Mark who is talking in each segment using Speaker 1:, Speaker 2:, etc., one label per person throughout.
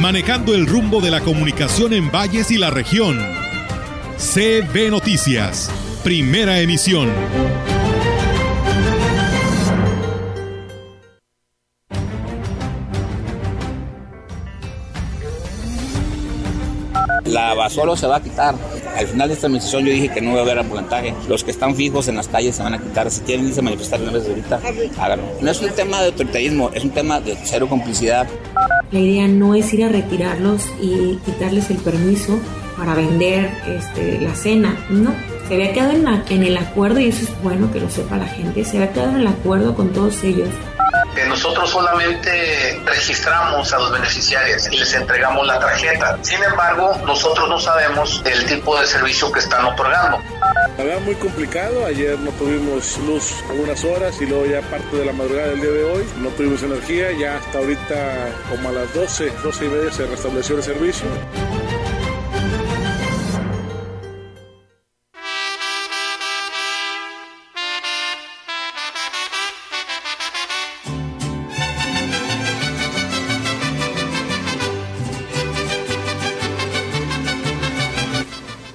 Speaker 1: manejando el rumbo de la comunicación en valles y la región. CB Noticias, primera emisión.
Speaker 2: La basura se va a quitar. Al final de esta administración yo dije que no va a haber ambulataje. Los que están fijos en las calles se van a quitar. Si quieren irse a manifestar una vez ahorita, háganlo. No es un tema de autoritarismo, es un tema de cero complicidad.
Speaker 3: La idea no es ir a retirarlos y quitarles el permiso para vender este, la cena, no. Se había quedado en, la, en el acuerdo, y eso es bueno que lo sepa la gente, se había quedado en el acuerdo con todos ellos
Speaker 4: nosotros solamente registramos a los beneficiarios y les entregamos la tarjeta. Sin embargo, nosotros no sabemos el tipo de servicio que están otorgando.
Speaker 5: La verdad muy complicado, ayer no tuvimos luz algunas horas y luego ya parte de la madrugada del día de hoy no tuvimos energía, ya hasta ahorita como a las 12, 12 y media se restableció el servicio.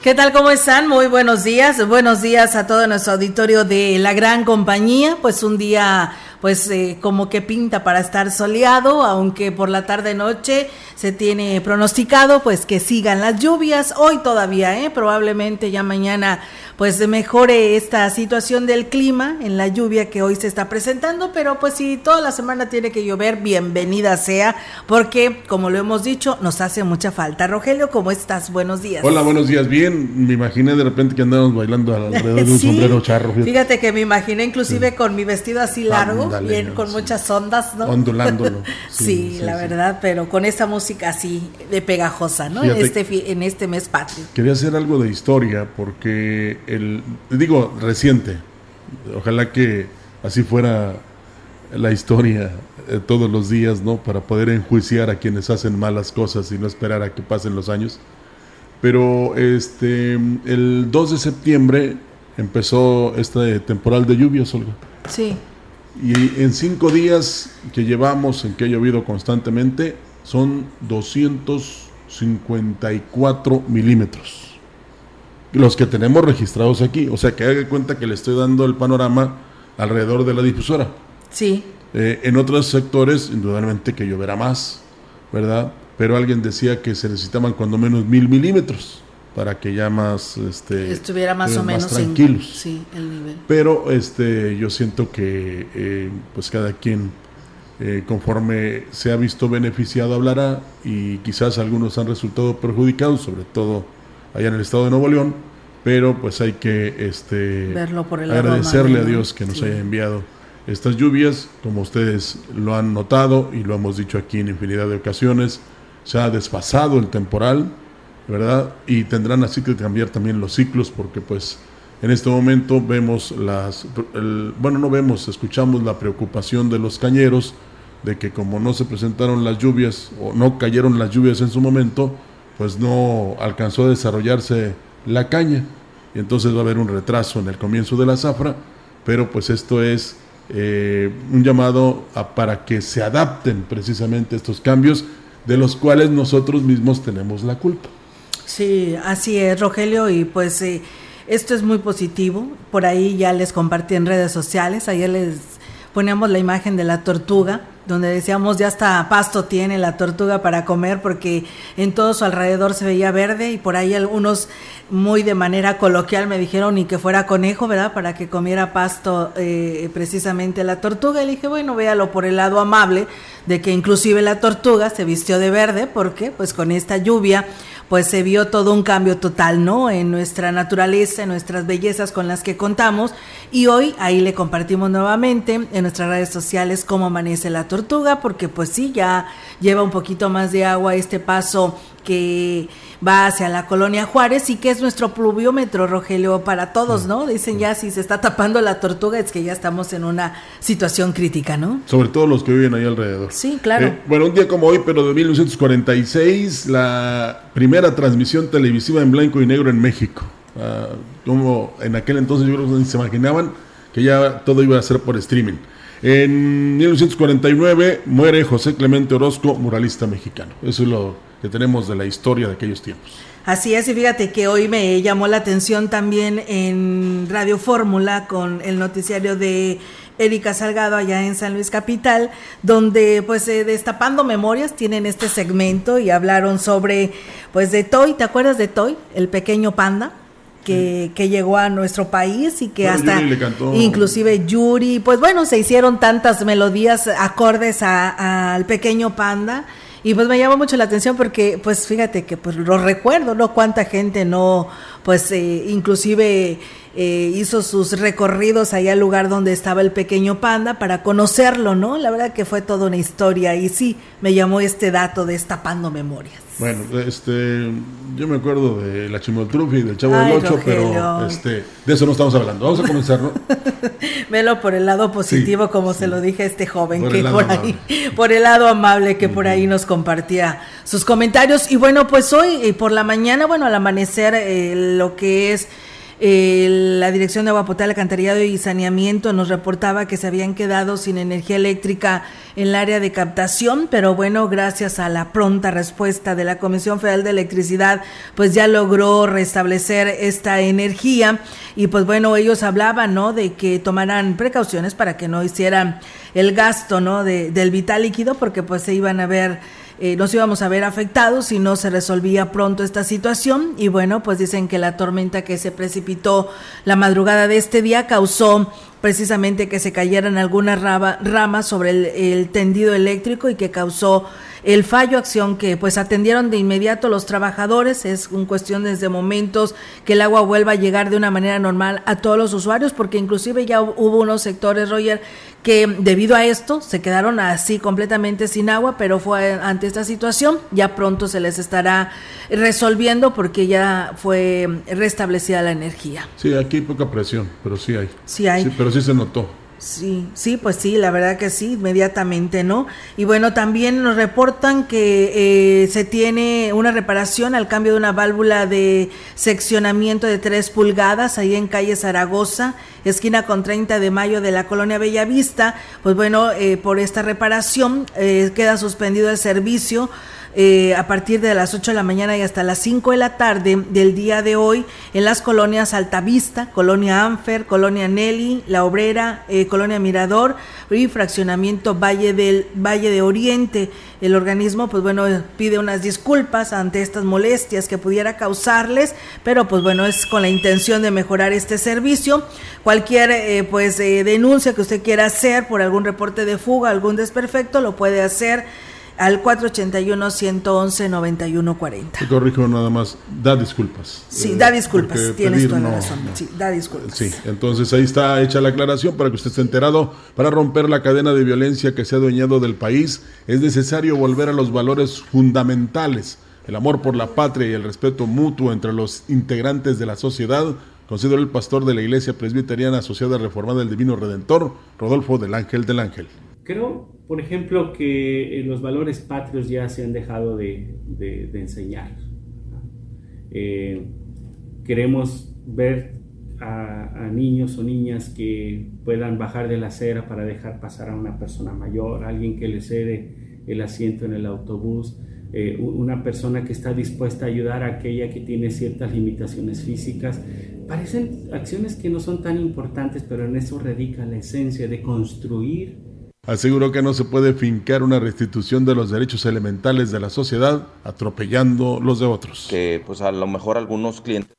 Speaker 6: ¿Qué tal? ¿Cómo están? Muy buenos días. Buenos días a todo nuestro auditorio de la gran compañía. Pues un día pues eh, como que pinta para estar soleado, aunque por la tarde noche se tiene pronosticado pues que sigan las lluvias, hoy todavía, ¿eh? probablemente ya mañana pues mejore esta situación del clima en la lluvia que hoy se está presentando, pero pues si toda la semana tiene que llover, bienvenida sea, porque como lo hemos dicho, nos hace mucha falta. Rogelio, ¿cómo estás? Buenos días.
Speaker 7: Hola, buenos días. Bien, me imaginé de repente que andábamos bailando alrededor de un sombrero charro.
Speaker 6: Fíjate. que me imaginé inclusive con mi vestido así largo, bien con muchas ondas, ¿no?
Speaker 7: Ondulándolo.
Speaker 6: Sí, la verdad, pero con esa música así de pegajosa, ¿no? en este, en este mes patrio.
Speaker 7: Quería hacer algo de historia porque el, digo, reciente, ojalá que así fuera la historia eh, todos los días, ¿no? Para poder enjuiciar a quienes hacen malas cosas y no esperar a que pasen los años. Pero este, el 2 de septiembre empezó este temporal de lluvias, Olga.
Speaker 6: Sí.
Speaker 7: Y en cinco días que llevamos en que ha llovido constantemente, son 254 milímetros. Los que tenemos registrados aquí. O sea que haga cuenta que le estoy dando el panorama alrededor de la difusora.
Speaker 6: Sí.
Speaker 7: Eh, en otros sectores, indudablemente que lloverá más, ¿verdad? Pero alguien decía que se necesitaban cuando menos mil milímetros para que ya más este
Speaker 6: estuviera más o menos
Speaker 7: tranquilos
Speaker 6: sí el nivel
Speaker 7: pero este yo siento que eh, pues cada quien eh, conforme se ha visto beneficiado hablará y quizás algunos han resultado perjudicados sobre todo allá en el estado de Nuevo León pero pues hay que este agradecerle a Dios que nos haya enviado estas lluvias. Como ustedes lo han notado y lo hemos dicho aquí en infinidad de ocasiones se ha desfasado el temporal ¿verdad? Y tendrán así que cambiar también los ciclos porque pues en este momento vemos las, bueno, no vemos, escuchamos la preocupación de los cañeros de que como no se presentaron las lluvias o no cayeron las lluvias en su momento, pues no alcanzó a desarrollarse la caña y entonces va a haber un retraso en el comienzo de la zafra, pero pues esto es eh, un llamado a, para que se adapten precisamente estos cambios de los cuales nosotros mismos tenemos la culpa.
Speaker 6: Sí, así es, Rogelio, y pues eh, esto es muy positivo. Por ahí ya les compartí en redes sociales, ayer les poníamos la imagen de la tortuga, donde decíamos ya hasta pasto tiene la tortuga para comer porque en todo su alrededor se veía verde y por ahí algunos muy de manera coloquial me dijeron ni que fuera conejo, ¿verdad? Para que comiera pasto eh, precisamente la tortuga. Y dije, bueno, véalo por el lado amable de que inclusive la tortuga se vistió de verde porque pues con esta lluvia pues se vio todo un cambio total, ¿no? En nuestra naturaleza, en nuestras bellezas con las que contamos. Y hoy ahí le compartimos nuevamente en nuestras redes sociales cómo amanece la tortuga, porque pues sí, ya lleva un poquito más de agua este paso que va hacia la colonia Juárez y que es nuestro pluviómetro, Rogelio, para todos, ¿no? Dicen ya si se está tapando la tortuga es que ya estamos en una situación crítica, ¿no?
Speaker 7: Sobre todo los que viven ahí alrededor.
Speaker 6: Sí, claro.
Speaker 7: Eh, bueno, un día como hoy, pero de 1946, la primera transmisión televisiva en blanco y negro en México. Ah, como en aquel entonces yo creo que se imaginaban que ya todo iba a ser por streaming. En 1949 muere José Clemente Orozco, muralista mexicano. Eso es lo que tenemos de la historia de aquellos tiempos.
Speaker 6: Así es, y fíjate que hoy me llamó la atención también en Radio Fórmula con el noticiario de Erika Salgado allá en San Luis Capital, donde pues eh, destapando memorias tienen este segmento y hablaron sobre pues de Toy, ¿te acuerdas de Toy? El pequeño panda que, que, llegó a nuestro país y que hasta inclusive Yuri, pues bueno, se hicieron tantas melodías acordes al pequeño panda y pues me llamó mucho la atención porque pues fíjate que pues lo recuerdo, ¿no? Cuánta gente no, pues eh, inclusive eh, hizo sus recorridos allá al lugar donde estaba el pequeño panda para conocerlo, ¿no? La verdad que fue toda una historia y sí, me llamó este dato de Destapando Memorias.
Speaker 7: Bueno, este, yo me acuerdo de la Chimoltrufi y del Chavo del Ocho, pero este, de eso no estamos hablando. Vamos a comenzar, ¿no?
Speaker 6: Velo por el lado positivo, como se lo dije a este joven, que por ahí, por el lado amable que por ahí nos compartía sus comentarios. Y bueno, pues hoy, y por la mañana, bueno, al amanecer, eh, lo que es la Dirección de Agua Potable, Alcantarillado y Saneamiento nos reportaba que se habían quedado sin energía eléctrica en el área de captación, pero bueno, gracias a la pronta respuesta de la Comisión Federal de Electricidad, pues ya logró restablecer esta energía y pues bueno, ellos hablaban, ¿no? De que tomaran precauciones para que no hicieran el gasto, ¿no? De, del vital líquido, porque pues se iban a ver eh, nos íbamos a ver afectados si no se resolvía pronto esta situación. Y bueno, pues dicen que la tormenta que se precipitó la madrugada de este día causó precisamente que se cayeran algunas ramas sobre el tendido eléctrico y que causó el fallo, acción que pues atendieron de inmediato los trabajadores, es un cuestión desde momentos que el agua vuelva a llegar de una manera normal a todos los usuarios, porque inclusive ya hubo unos sectores, Roger, que debido a esto se quedaron así completamente sin agua, pero fue ante esta situación, ya pronto se les estará resolviendo porque ya fue restablecida la energía.
Speaker 7: Sí, aquí hay poca presión, pero sí hay.
Speaker 6: Sí hay.
Speaker 7: Sí, pero sí se notó.
Speaker 6: Sí, sí, pues sí, la verdad que sí, inmediatamente, ¿no? Y bueno, también nos reportan que eh, se tiene una reparación al cambio de una válvula de seccionamiento de 3 pulgadas ahí en calle Zaragoza, esquina con 30 de mayo de la colonia Bellavista. Pues bueno, eh, por esta reparación eh, queda suspendido el servicio eh, a partir de las 8 de la mañana y hasta las 5 de la tarde del día de hoy en las colonias Altavista, Colonia Anfer, Colonia Nelly, La Obrera, eh, Colonia Mirador y Fraccionamiento Valle del Valle de Oriente. El organismo, pues bueno, pide unas disculpas ante estas molestias que pudiera causarles, pero pues bueno, es con la intención de mejorar este servicio. Cualquier eh, pues denuncia que usted quiera hacer por algún reporte de fuga, algún desperfecto, lo puede hacer al 481-111-9140.
Speaker 7: Te corrijo nada más, da disculpas.
Speaker 6: Sí, da disculpas, tienes toda la razón. Sí, da disculpas.
Speaker 7: Sí, entonces ahí está hecha la aclaración para que usted esté enterado. Para romper la cadena de violencia que se ha adueñado del país, es necesario volver a los valores fundamentales, el amor por la patria y el respeto mutuo entre los integrantes de la sociedad, consideró el pastor de la Iglesia Presbiteriana Asociada Reformada del Divino Redentor, Rodolfo del Ángel del Ángel.
Speaker 8: Creo, por ejemplo, que eh, los valores patrios ya se han dejado de, enseñar. Eh, queremos ver a, niños o niñas que puedan bajar de la acera para dejar pasar a una persona mayor, alguien que le cede el asiento en el autobús, eh, una persona que está dispuesta a ayudar a aquella que tiene ciertas limitaciones físicas. Parecen acciones que no son tan importantes, pero en eso radica la esencia de construir
Speaker 7: Aseguró que no se puede fincar una restitución de los derechos elementales de la sociedad atropellando los de otros.
Speaker 9: Que pues a lo mejor algunos clientes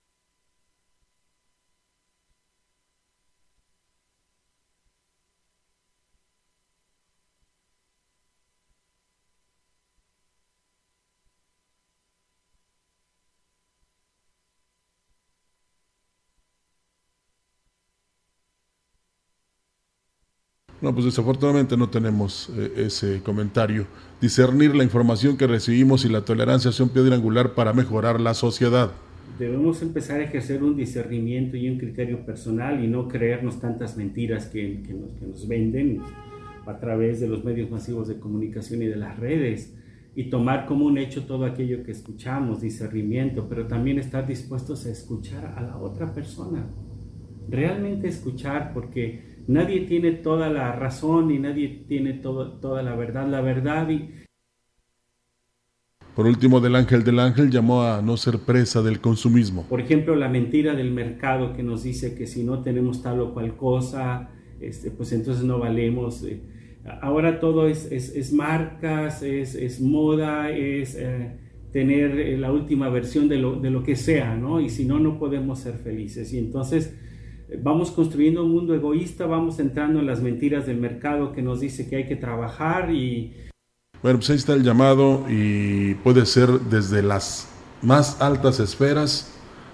Speaker 7: No, pues desafortunadamente no tenemos eh, ese comentario. Discernir la información que recibimos y la tolerancia son piedra angular para mejorar la sociedad.
Speaker 8: Debemos empezar a ejercer un discernimiento y un criterio personal y no creernos tantas mentiras que, nos, que nos venden a través de los medios masivos de comunicación y de las redes y tomar como un hecho todo aquello que escuchamos, discernimiento, pero también estar dispuestos a escuchar a la otra persona. Realmente escuchar porque nadie tiene toda la razón y nadie tiene todo, toda la verdad. La verdad y...
Speaker 7: Por último, del ángel del ángel llamó a no ser presa del consumismo.
Speaker 8: Por ejemplo, la mentira del mercado que nos dice que si no tenemos tal o cual cosa, este, pues entonces no valemos. Eh, ahora todo es, es, es marcas, es, es, moda, es eh, tener eh, la última versión de lo, de lo que sea, ¿no? Y si no, no podemos ser felices. Y entonces vamos construyendo un mundo egoísta, vamos entrando en las mentiras del mercado que nos dice que hay que trabajar y...
Speaker 7: Bueno, pues ahí está el llamado y puede ser desde las más altas esferas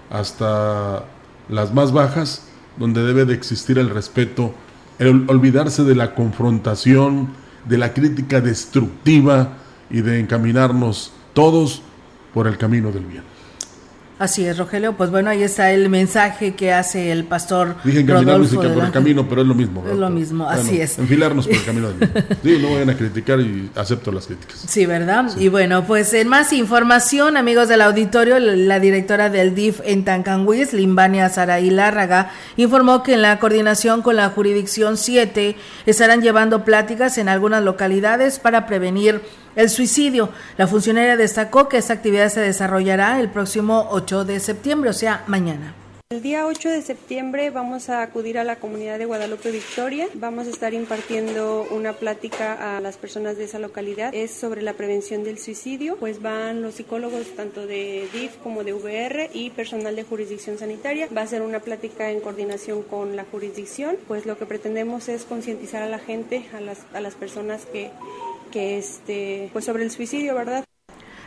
Speaker 7: hasta las más bajas, donde debe de existir el respeto, el olvidarse de la confrontación, de la crítica destructiva y de encaminarnos todos por el camino del bien.
Speaker 6: Así es, Rogelio. Pues bueno, ahí está el mensaje que hace el pastor.
Speaker 7: Dije encaminarnos y que por el camino, pero es lo mismo.
Speaker 6: Es lo mismo, así es.
Speaker 7: Enfilarnos por el camino. sí, no vayan a criticar y acepto las críticas.
Speaker 6: Sí, ¿verdad? Y bueno, pues en más información, amigos del auditorio, la directora del DIF en Tancanguis, Limbania Saraí Lárraga, informó que en la coordinación con la jurisdicción 7 estarán llevando pláticas en algunas localidades para prevenir el suicidio. La funcionaria destacó que esta actividad se desarrollará el próximo 8 de septiembre, o sea, mañana.
Speaker 10: El día 8 de septiembre vamos a acudir a la comunidad de Guadalupe Victoria. Vamos a estar impartiendo una plática a las personas de esa localidad. Es sobre la prevención del suicidio. Pues van los psicólogos tanto de DIF como de VR y personal de jurisdicción sanitaria. Va a ser una plática en coordinación con la jurisdicción. Pues lo que pretendemos es concientizar a la gente, a las, a las personas que que este, pues sobre el suicidio, ¿verdad?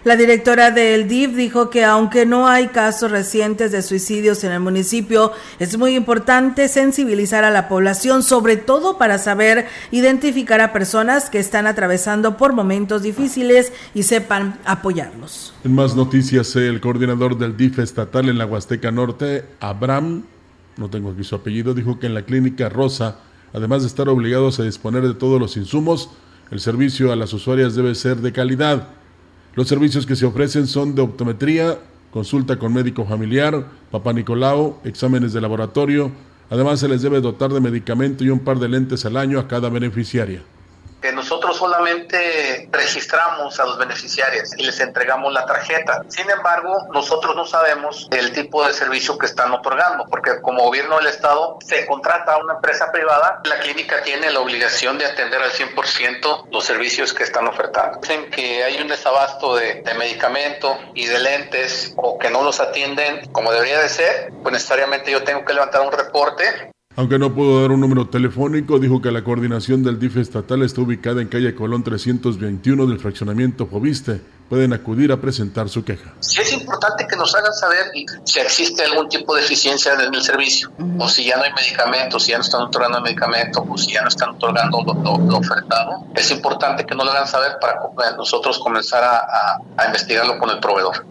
Speaker 6: La directora del DIF dijo que aunque no hay casos recientes de suicidios en el municipio, es muy importante sensibilizar a la población, sobre todo para saber identificar a personas que están atravesando por momentos difíciles y sepan apoyarlos.
Speaker 7: En más noticias, el coordinador del DIF estatal en la Huasteca Norte, Abraham, no tengo aquí su apellido, dijo que en la clínica Rosa, además de estar obligados a disponer de todos los insumos, el servicio a las usuarias debe ser de calidad. Los servicios que se ofrecen son de optometría, consulta con médico familiar, papá Nicolau, exámenes de laboratorio. Además, se les debe dotar de medicamento y un par de lentes al año a cada beneficiaria
Speaker 4: nosotros solamente registramos a los beneficiarios y les entregamos la tarjeta. Sin embargo, nosotros no sabemos el tipo de servicio que están otorgando, porque como gobierno del Estado se contrata a una empresa privada, la clínica tiene la obligación de atender al 100% los servicios que están ofertando. Dicen que hay un desabasto de, de medicamento y de lentes o que no los atienden como debería de ser, pues necesariamente yo tengo que levantar un reporte
Speaker 7: aunque no pudo dar un número telefónico, dijo que la coordinación del DIF estatal está ubicada en calle Colón 321 del fraccionamiento Joviste. Pueden acudir a presentar su queja.
Speaker 4: Sí es importante que nos hagan saber si existe algún tipo de eficiencia en el servicio, o si ya no hay medicamentos, si ya no están otorgando medicamentos, o si ya no están otorgando lo, ofertado. Es importante que nos lo hagan saber para nosotros comenzar a investigarlo con el proveedor.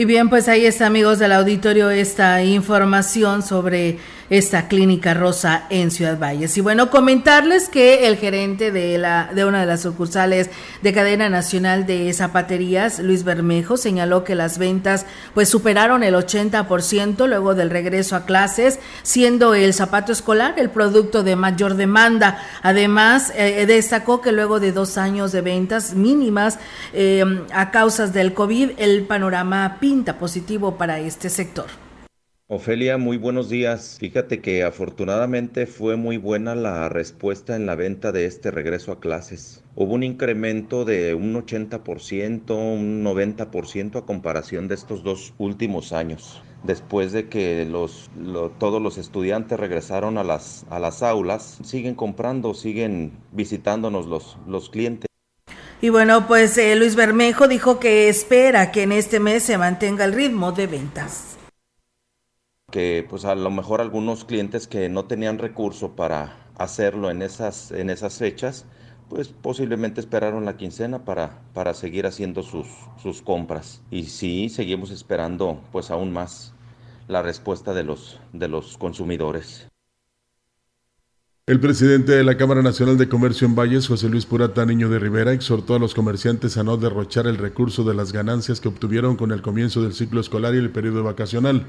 Speaker 6: Y bien, pues ahí está, amigos del auditorio, esta información sobre esta clínica rosa en Ciudad Valles. Y bueno, comentarles que el gerente de, la, de una de las sucursales de cadena nacional de zapaterías, Luis Bermejo, señaló que las ventas pues superaron el 80% luego del regreso a clases, siendo el zapato escolar el producto de mayor demanda. Además, eh, destacó que luego de dos años de ventas mínimas eh, a causas del COVID, el panorama pinta positivo para este sector.
Speaker 9: Ofelia, muy buenos días. Fíjate que afortunadamente fue muy buena la respuesta en la venta de este regreso a clases. Hubo un incremento de un 80%, un 90% a comparación de estos dos últimos años. Después de que los, todos los estudiantes regresaron a las, a las aulas, siguen comprando, siguen visitándonos los, los clientes.
Speaker 6: Y bueno, pues eh, Luis Bermejo dijo que espera que en este mes se mantenga el ritmo de ventas
Speaker 9: que pues a lo mejor algunos clientes que no tenían recurso para, hacerlo en esas, en esas fechas, pues posiblemente esperaron la quincena para, para seguir haciendo sus, sus compras. Y sí, seguimos esperando pues aún más la respuesta de los, de los consumidores.
Speaker 7: El presidente de la Cámara Nacional de Comercio en Valles, José Luis Purata Niño de Rivera, exhortó a los comerciantes a no derrochar el recurso de las ganancias que obtuvieron con el comienzo del ciclo escolar y el periodo vacacional.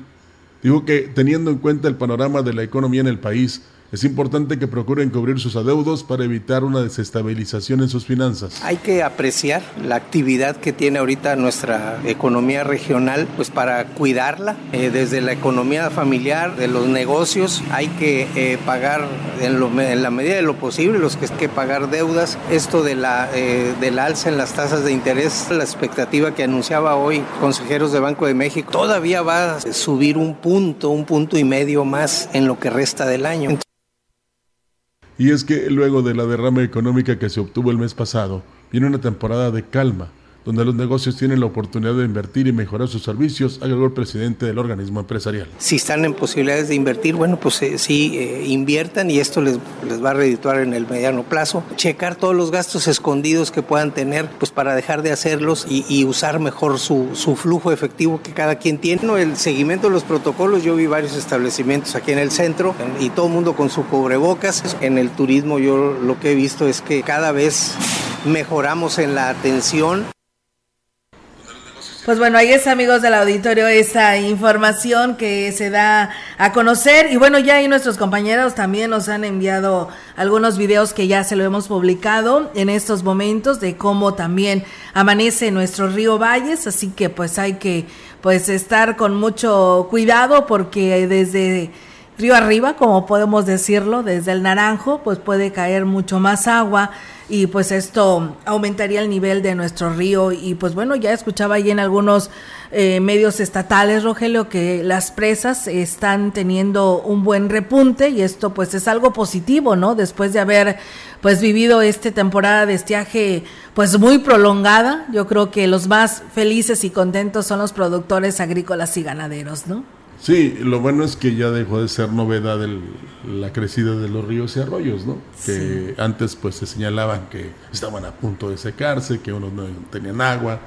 Speaker 7: Dijo que, teniendo en cuenta el panorama de la economía en el país, es importante que procuren cubrir sus adeudos para evitar una desestabilización en sus finanzas.
Speaker 11: Hay que apreciar la actividad que tiene ahorita nuestra economía regional, pues para cuidarla, eh, desde la economía familiar, de los negocios, hay que eh, pagar en, la medida de lo posible los que hay que pagar deudas. Esto de la, eh, del alza en las tasas de interés, la expectativa que anunciaba hoy consejeros de Banco de México, todavía va a subir un punto, un punto y medio más en lo que resta del año.
Speaker 7: Y es que luego de la derrama económica que se obtuvo el mes pasado, viene una temporada de calma donde los negocios tienen la oportunidad de invertir y mejorar sus servicios, agregó el presidente del organismo empresarial.
Speaker 11: Si están en posibilidades de invertir, bueno, pues eh, sí, eh, inviertan y esto les, les va a redituar en el mediano plazo. Checar todos los gastos escondidos que puedan tener, pues para dejar de hacerlos y, usar mejor su, su, flujo efectivo que cada quien tiene. el seguimiento de los protocolos, yo vi varios establecimientos aquí en el centro y todo el mundo con su cubrebocas. En el turismo yo lo que he visto es que cada vez mejoramos en la atención.
Speaker 6: Pues bueno, ahí es amigos del auditorio esa información que se da a conocer. Y bueno, ya ahí nuestros compañeros también nos han enviado algunos videos que ya se lo hemos publicado en estos momentos de cómo también amanece nuestro río Valles, así que pues hay que pues estar con mucho cuidado porque desde río arriba, como podemos decirlo, desde el Naranjo, pues puede caer mucho más agua y pues esto aumentaría el nivel de nuestro río y pues bueno, ya escuchaba ahí en algunos eh, medios estatales, Rogelio, que las presas están teniendo un buen repunte y esto pues es algo positivo, ¿no? Después de haber pues vivido esta temporada de estiaje pues muy prolongada, yo creo que los más felices y contentos son los productores agrícolas y ganaderos, ¿no?
Speaker 7: Sí, lo bueno es que ya dejó de ser novedad la crecida de los ríos y arroyos, ¿no? Que antes pues se señalaban que estaban a punto de secarse, que unos no tenían agua,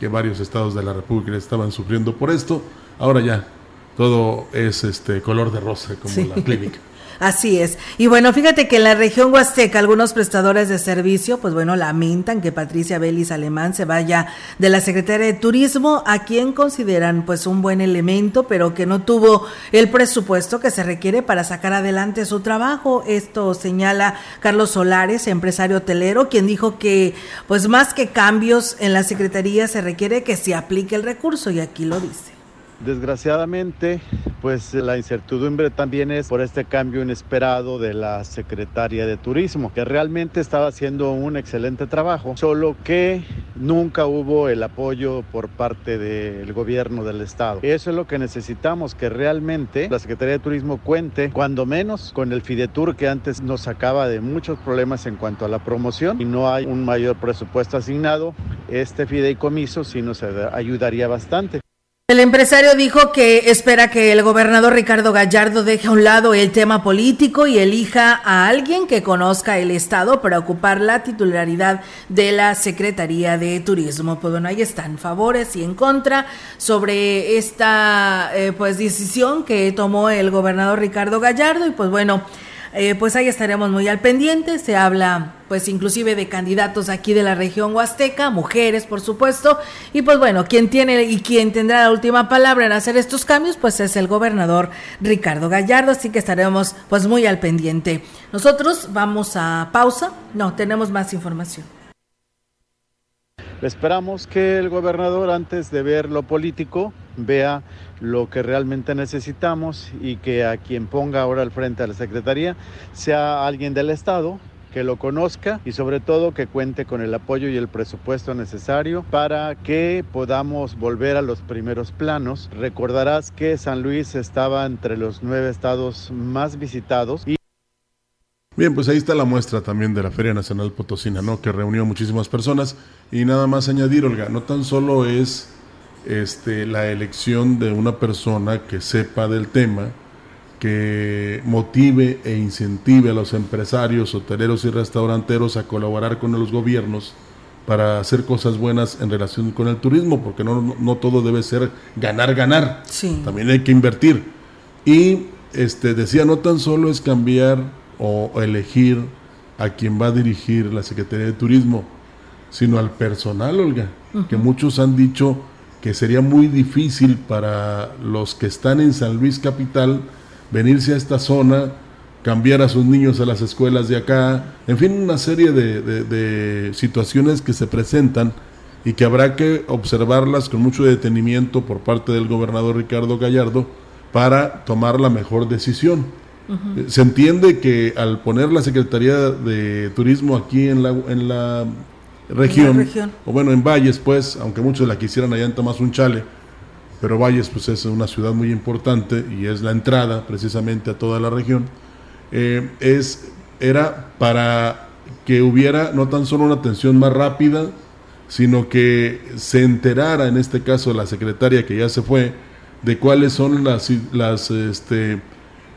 Speaker 7: que varios estados de la República estaban sufriendo por esto. Ahora ya todo es este color de rosa como la clínica.
Speaker 6: Así es. Y bueno, fíjate que en la región Huasteca algunos prestadores de servicio, pues bueno, lamentan que Patricia Belis Alemán se vaya de la Secretaría de Turismo, a quien consideran pues un buen elemento, pero que no tuvo el presupuesto que se requiere para sacar adelante su trabajo. Esto señala Carlos Solares, empresario hotelero, quien dijo que pues más que cambios en la Secretaría se requiere que se aplique el recurso y aquí lo dice.
Speaker 12: Desgraciadamente, pues la incertidumbre también es por este cambio inesperado de la secretaria de Turismo, que realmente estaba haciendo un excelente trabajo, solo que nunca hubo el apoyo por parte del gobierno del estado. Eso es lo que necesitamos, que realmente la Secretaría de Turismo cuente, cuando menos, con el Fidetur que antes nos sacaba de muchos problemas en cuanto a la promoción y no hay un mayor presupuesto asignado. Este fideicomiso sí nos ayudaría bastante.
Speaker 6: El empresario dijo que espera que el gobernador Ricardo Gallardo deje a un lado el tema político y elija a alguien que conozca el Estado para ocupar la titularidad de la Secretaría de Turismo. Pues bueno, ahí están favores y en contra sobre esta eh, pues decisión que tomó el gobernador Ricardo Gallardo y pues bueno, eh, pues ahí estaremos muy al pendiente. Se habla, pues, inclusive de candidatos aquí de la región huasteca, mujeres, por supuesto. Y pues bueno, quien tiene y quien tendrá la última palabra en hacer estos cambios, pues es el gobernador Ricardo Gallardo. Así que estaremos, pues, muy al pendiente. Nosotros vamos a pausa. No, tenemos más información.
Speaker 12: Esperamos que el gobernador, antes de ver lo político, vea lo que realmente necesitamos y que a quien ponga ahora al frente de la Secretaría sea alguien del Estado que lo conozca y sobre todo que cuente con el apoyo y el presupuesto necesario para que podamos volver a los primeros planos. Recordarás que San Luis estaba entre los nueve estados más visitados y
Speaker 7: Bien, pues ahí está la muestra también de la Feria Nacional Potosina, ¿no? Que reunió a muchísimas personas y nada más añadir, Olga, no tan solo es este, la elección de una persona que sepa del tema que motive e incentive a los empresarios, hoteleros y restauranteros a colaborar con los gobiernos para hacer cosas buenas en relación con el turismo, porque no, no, todo debe ser ganar, ganar. También hay que invertir. Y este, decía, no tan solo es cambiar o, elegir a quien va a dirigir la Secretaría de Turismo, sino al personal, Olga, que muchos han dicho que sería muy difícil para los que están en San Luis Capital venirse a esta zona, cambiar a sus niños a las escuelas de acá, en fin, una serie de, situaciones que se presentan y que habrá que observarlas con mucho detenimiento por parte del gobernador Ricardo Gallardo para tomar la mejor decisión. Se entiende que al poner la Secretaría de Turismo aquí en la, en la, región, o bueno, en Valles, pues, aunque muchos la quisieran allá en Tomás Unchale, pero Valles pues es una ciudad muy importante y es la entrada precisamente a toda la región, eh, es, era para que hubiera no tan solo una atención más rápida, sino que se enterara, en este caso la secretaria que ya se fue, de cuáles son las, las este,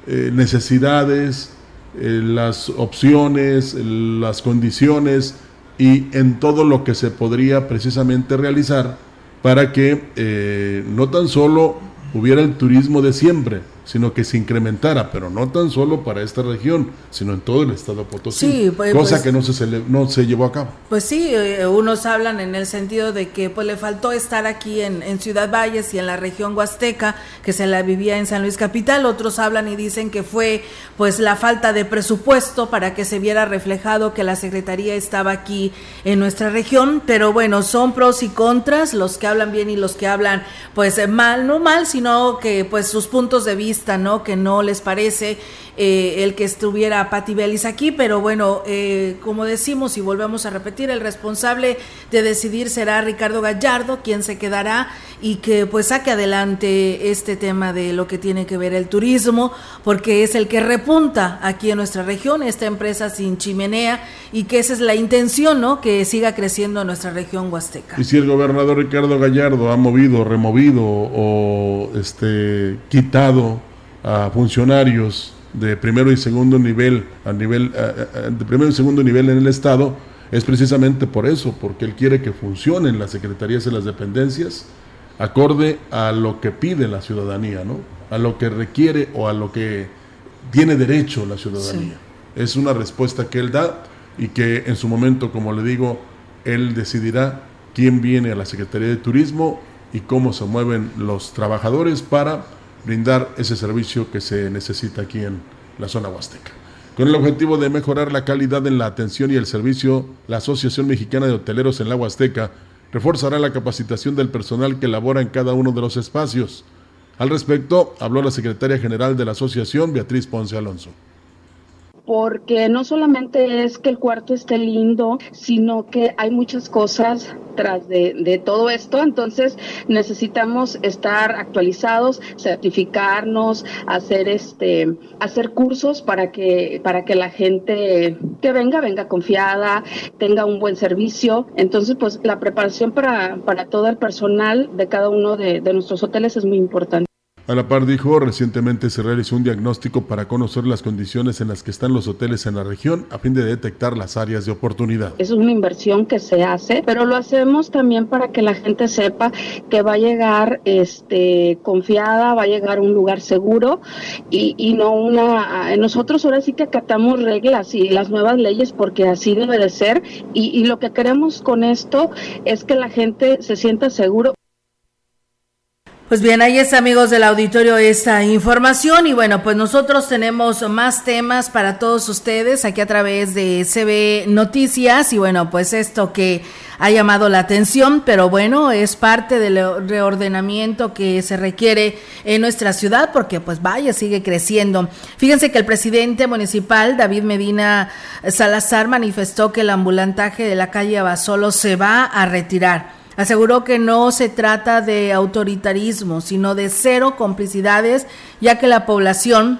Speaker 7: eh, necesidades, eh, las opciones, las condiciones y en todo lo que se podría precisamente realizar para que eh, no tan solo hubiera el turismo de siempre, sino que se incrementara, pero no tan solo para esta región, sino en todo el estado Potosí, pues, cosa pues que no se, no se llevó a cabo.
Speaker 6: Pues sí, eh, unos hablan en el sentido de que pues le faltó estar aquí en, en, Ciudad Valles y en la región Huasteca, que se la vivía en San Luis Capital, otros hablan y dicen que fue pues la falta de presupuesto para que se viera reflejado que la Secretaría estaba aquí en nuestra región, pero bueno, son pros y contras, los que hablan bien y los que hablan pues mal, no mal, sino que pues sus puntos de vista ¿no? Que no les parece eh, el que estuviera Patti Bellis aquí, pero bueno, eh, como decimos y volvemos a repetir, el responsable de decidir será Ricardo Gallardo, quien se quedará y que pues saque adelante este tema de lo que tiene que ver el turismo, porque es el que repunta aquí en nuestra región, esta empresa sin chimenea, y que esa es la intención, ¿no? Que siga creciendo nuestra región huasteca.
Speaker 7: Y si el gobernador Ricardo Gallardo ha movido, removido o este quitado a funcionarios de primero y segundo nivel, a nivel de primero y segundo nivel en el Estado, es precisamente por eso, porque él quiere que funcionen las secretarías y las dependencias acorde a lo que pide la ciudadanía, ¿no? A lo que requiere o a lo que tiene derecho la ciudadanía. Es una respuesta que él da y que en su momento, como le digo, él decidirá quién viene a la Secretaría de Turismo y cómo se mueven los trabajadores para brindar ese servicio que se necesita aquí en la zona huasteca. Con el objetivo de mejorar la calidad en la atención y el servicio, la Asociación Mexicana de Hoteleros en la Huasteca reforzará la capacitación del personal que labora en cada uno de los espacios. Al respecto, habló la secretaria general de la asociación, Beatriz Ponce Alonso
Speaker 13: porque no solamente es que el cuarto esté lindo, sino que hay muchas cosas tras de, todo esto, entonces necesitamos estar actualizados, certificarnos, hacer este, hacer cursos para que, para que la gente que venga, venga confiada, tenga un buen servicio. Entonces, pues la preparación para, para todo el personal de cada uno de nuestros hoteles es muy importante.
Speaker 7: A la par dijo, recientemente se realizó un diagnóstico para conocer las condiciones en las que están los hoteles en la región a fin de detectar las áreas de oportunidad.
Speaker 13: Es una inversión que se hace, pero lo hacemos también para que la gente sepa que va a llegar este, confiada, va a llegar a un lugar seguro y, no una... Nosotros ahora sí que acatamos reglas y las nuevas leyes porque así debe de ser y, y lo que queremos con esto es que la gente se sienta seguro.
Speaker 6: Pues bien, ahí es amigos del auditorio esta información y bueno, pues nosotros tenemos más temas para todos ustedes aquí a través de CB Noticias y bueno, pues esto que ha llamado la atención, pero bueno, es parte del reordenamiento que se requiere en nuestra ciudad porque pues vaya, sigue creciendo. Fíjense que el presidente municipal David Medina Salazar manifestó que el ambulantaje de la calle Abasolo se va a retirar. Aseguró que no se trata de autoritarismo, sino de cero complicidades, ya que la población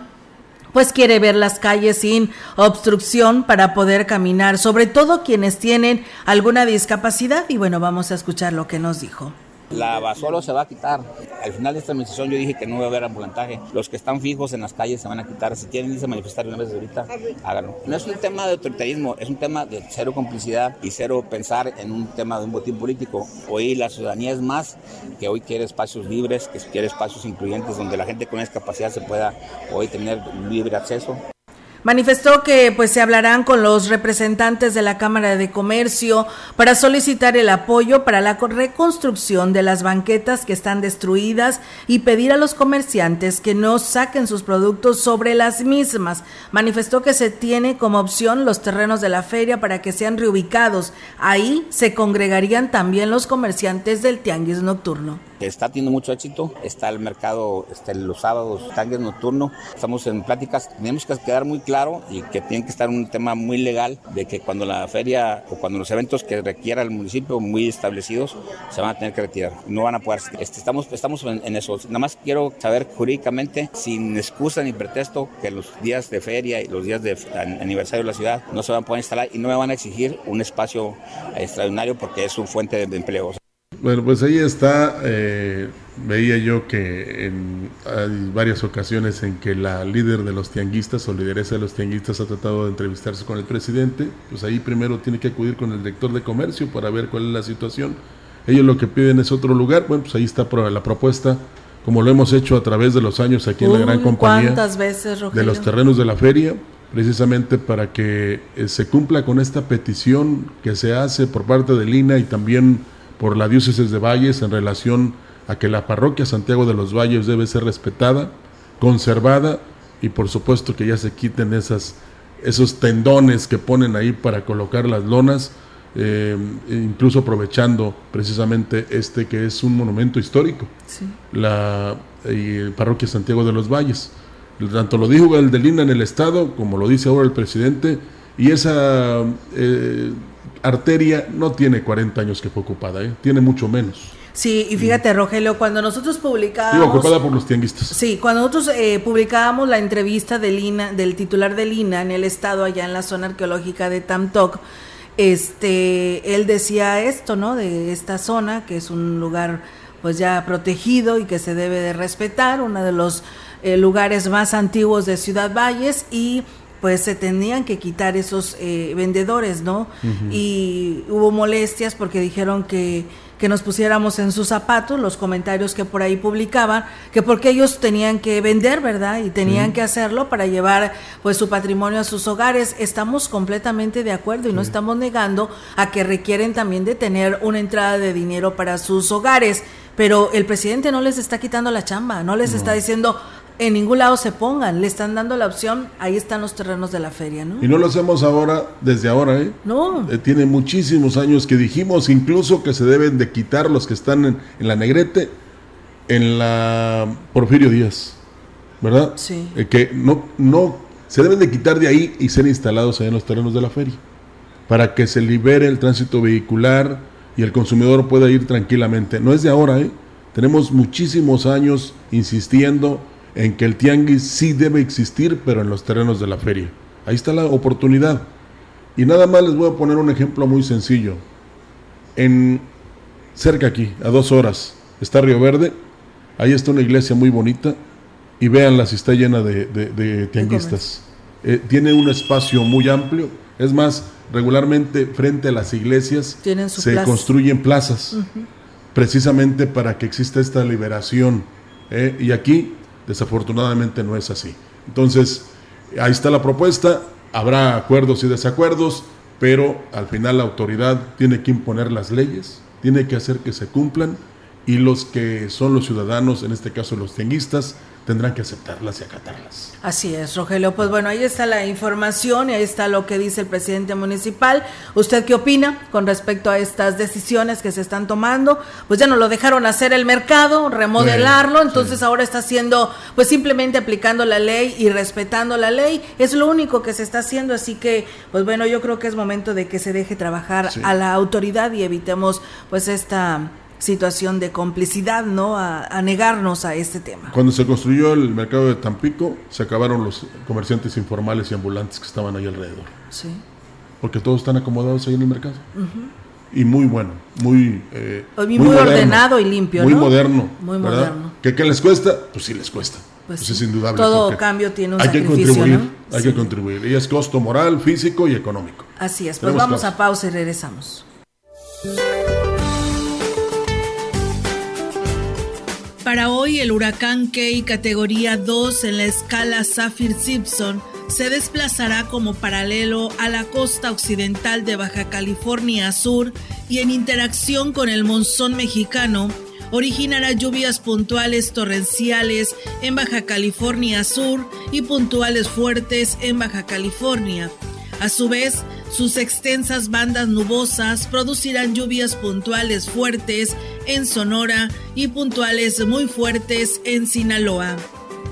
Speaker 6: pues quiere ver las calles sin obstrucción para poder caminar, sobre todo quienes tienen alguna discapacidad. Y bueno, vamos a escuchar lo que nos dijo.
Speaker 2: La basura se va a quitar. Al final de esta administración yo dije que no va a haber ambulantaje. Los que están fijos en las calles se van a quitar. Si quieren irse a manifestar una vez ahorita, háganlo. No es un tema de autoritarismo, es un tema de cero complicidad y cero pensar en un tema de un botín político. Hoy la ciudadanía es más que hoy quiere espacios libres, que quiere espacios incluyentes donde la gente con discapacidad se pueda hoy tener libre acceso.
Speaker 6: Manifestó que pues se hablarán con los representantes de la Cámara de Comercio para solicitar el apoyo para la reconstrucción de las banquetas que están destruidas y pedir a los comerciantes que no saquen sus productos sobre las mismas. Manifestó que se tiene como opción los terrenos de la feria para que sean reubicados. Ahí se congregarían también los comerciantes del tianguis nocturno
Speaker 2: está teniendo mucho éxito. Está el mercado este, los sábados, tanques nocturno. Estamos en pláticas. Tenemos que quedar muy claro y que tiene que estar un tema muy legal de que cuando la feria o cuando los eventos que requiera el municipio muy establecidos se van a tener que retirar. No van a poder. Este, estamos estamos en, eso. Nada más quiero saber jurídicamente, sin excusa ni pretexto, que los días de feria y los días de aniversario de la ciudad no se van a poder instalar y no me van a exigir un espacio extraordinario porque es su fuente de, de empleo.
Speaker 7: Bueno, pues ahí está. Eh, veía yo que en, hay varias ocasiones en que la líder de los tianguistas o lideresa de los tianguistas ha tratado de entrevistarse con el presidente. Pues ahí primero tiene que acudir con el director de comercio para ver cuál es la situación. Ellos lo que piden es otro lugar. Bueno, pues ahí está la propuesta, como lo hemos hecho a través de los años aquí en la gran compañía.
Speaker 6: veces,
Speaker 7: De los terrenos de la feria precisamente para que eh, se cumpla con esta petición que se hace por parte de Lina y también por la diócesis de Valles en relación a que la parroquia Santiago de los Valles debe ser respetada, conservada y por supuesto que ya se quiten esas, esos tendones que ponen ahí para colocar las lonas, eh, incluso aprovechando precisamente este que es un monumento histórico, la parroquia Santiago de los Valles. Tanto lo dijo el Lina en el Estado, como lo dice ahora el presidente, y esa eh, arteria no tiene 40 años que fue ocupada, ¿eh? tiene mucho menos.
Speaker 6: Sí, y fíjate, Rogelio, cuando nosotros publicábamos...
Speaker 7: ocupada por los tianguistas.
Speaker 6: Sí, cuando nosotros eh, publicábamos la entrevista de Lina, del titular de Lina en el estado, allá en la zona arqueológica de Tamtoc, este, él decía esto, ¿no? De esta zona, que es un lugar pues ya protegido y que se debe de respetar, uno de los eh, lugares más antiguos de Ciudad Valles y pues se tenían que quitar esos eh, vendedores, ¿no? Y hubo molestias porque dijeron que, que nos pusiéramos en sus zapatos, los comentarios que por ahí publicaban, que porque ellos tenían que vender, ¿verdad? Y tenían que hacerlo para llevar pues su patrimonio a sus hogares. Estamos completamente de acuerdo y no estamos negando a que requieren también de tener una entrada de dinero para sus hogares pero el presidente no les está quitando la chamba, no les está diciendo, en ningún lado se pongan, le están dando la opción, ahí están los terrenos de la feria, ¿no?
Speaker 7: Y no lo hacemos ahora, desde ahora, ¿eh?
Speaker 6: No.
Speaker 7: Eh, tiene muchísimos años que dijimos incluso que se deben de quitar los que están en, la Negrete, en la Porfirio Díaz, ¿verdad?
Speaker 6: Sí.
Speaker 7: Eh, que no, no, se deben de quitar de ahí y ser instalados ahí en los terrenos de la feria, para que se libere el tránsito vehicular y el consumidor pueda ir tranquilamente. No es de ahora, ¿eh? Tenemos muchísimos años insistiendo en que el tianguis sí debe existir, pero en los terrenos de la feria. Ahí está la oportunidad. Y nada más les voy a poner un ejemplo muy sencillo. En cerca aquí, a dos horas, está Río Verde. Ahí está una iglesia muy bonita. Y véanla si está llena de, tianguistas. Eh, tiene un espacio muy amplio. Es más, regularmente frente a las iglesias se construyen plazas. Precisamente para que exista esta liberación. Eh, y aquí Desafortunadamente no es así. Entonces, ahí está la propuesta, habrá acuerdos y desacuerdos, pero al final la autoridad tiene que imponer las leyes, tiene que hacer que se cumplan y los que son los ciudadanos, en este caso los tenguistas, tendrán que aceptarlas y acatarlas.
Speaker 6: Así es, Rogelio. Pues bueno, ahí está la información y ahí está lo que dice el presidente municipal. ¿Usted qué opina con respecto a estas decisiones que se están tomando? Pues ya no lo dejaron hacer el mercado, remodelarlo, entonces ahora está haciendo, pues simplemente aplicando la ley y respetando la ley. Es lo único que se está haciendo, así que, pues bueno, yo creo que es momento de que se deje trabajar a la autoridad y evitemos, pues esta situación de complicidad, ¿no? A, negarnos a este tema.
Speaker 7: Cuando se construyó el mercado de Tampico, se acabaron los comerciantes informales y ambulantes que estaban ahí alrededor.
Speaker 6: Sí.
Speaker 7: Porque todos están acomodados ahí en el mercado. y muy bueno, muy... Eh,
Speaker 14: muy, ordenado y limpio.
Speaker 7: Muy moderno. Muy moderno. ¿Que, ¿Que les cuesta? Pues sí les cuesta. Pues, pues es indudable.
Speaker 14: Todo cambio tiene un
Speaker 7: hay
Speaker 14: que
Speaker 7: contribuir, Hay que contribuir. Y es costo moral, físico y económico.
Speaker 14: Así es. Pues vamos a pausa y regresamos.
Speaker 6: Para hoy, el huracán Key categoría 2 en la escala Saffir-Simpson se desplazará como paralelo a la costa occidental de Baja California Sur y en interacción con el monzón mexicano originará lluvias puntuales torrenciales en Baja California Sur y puntuales fuertes en Baja California. A su vez, sus extensas bandas nubosas producirán lluvias puntuales fuertes en Sonora y puntuales muy fuertes en Sinaloa.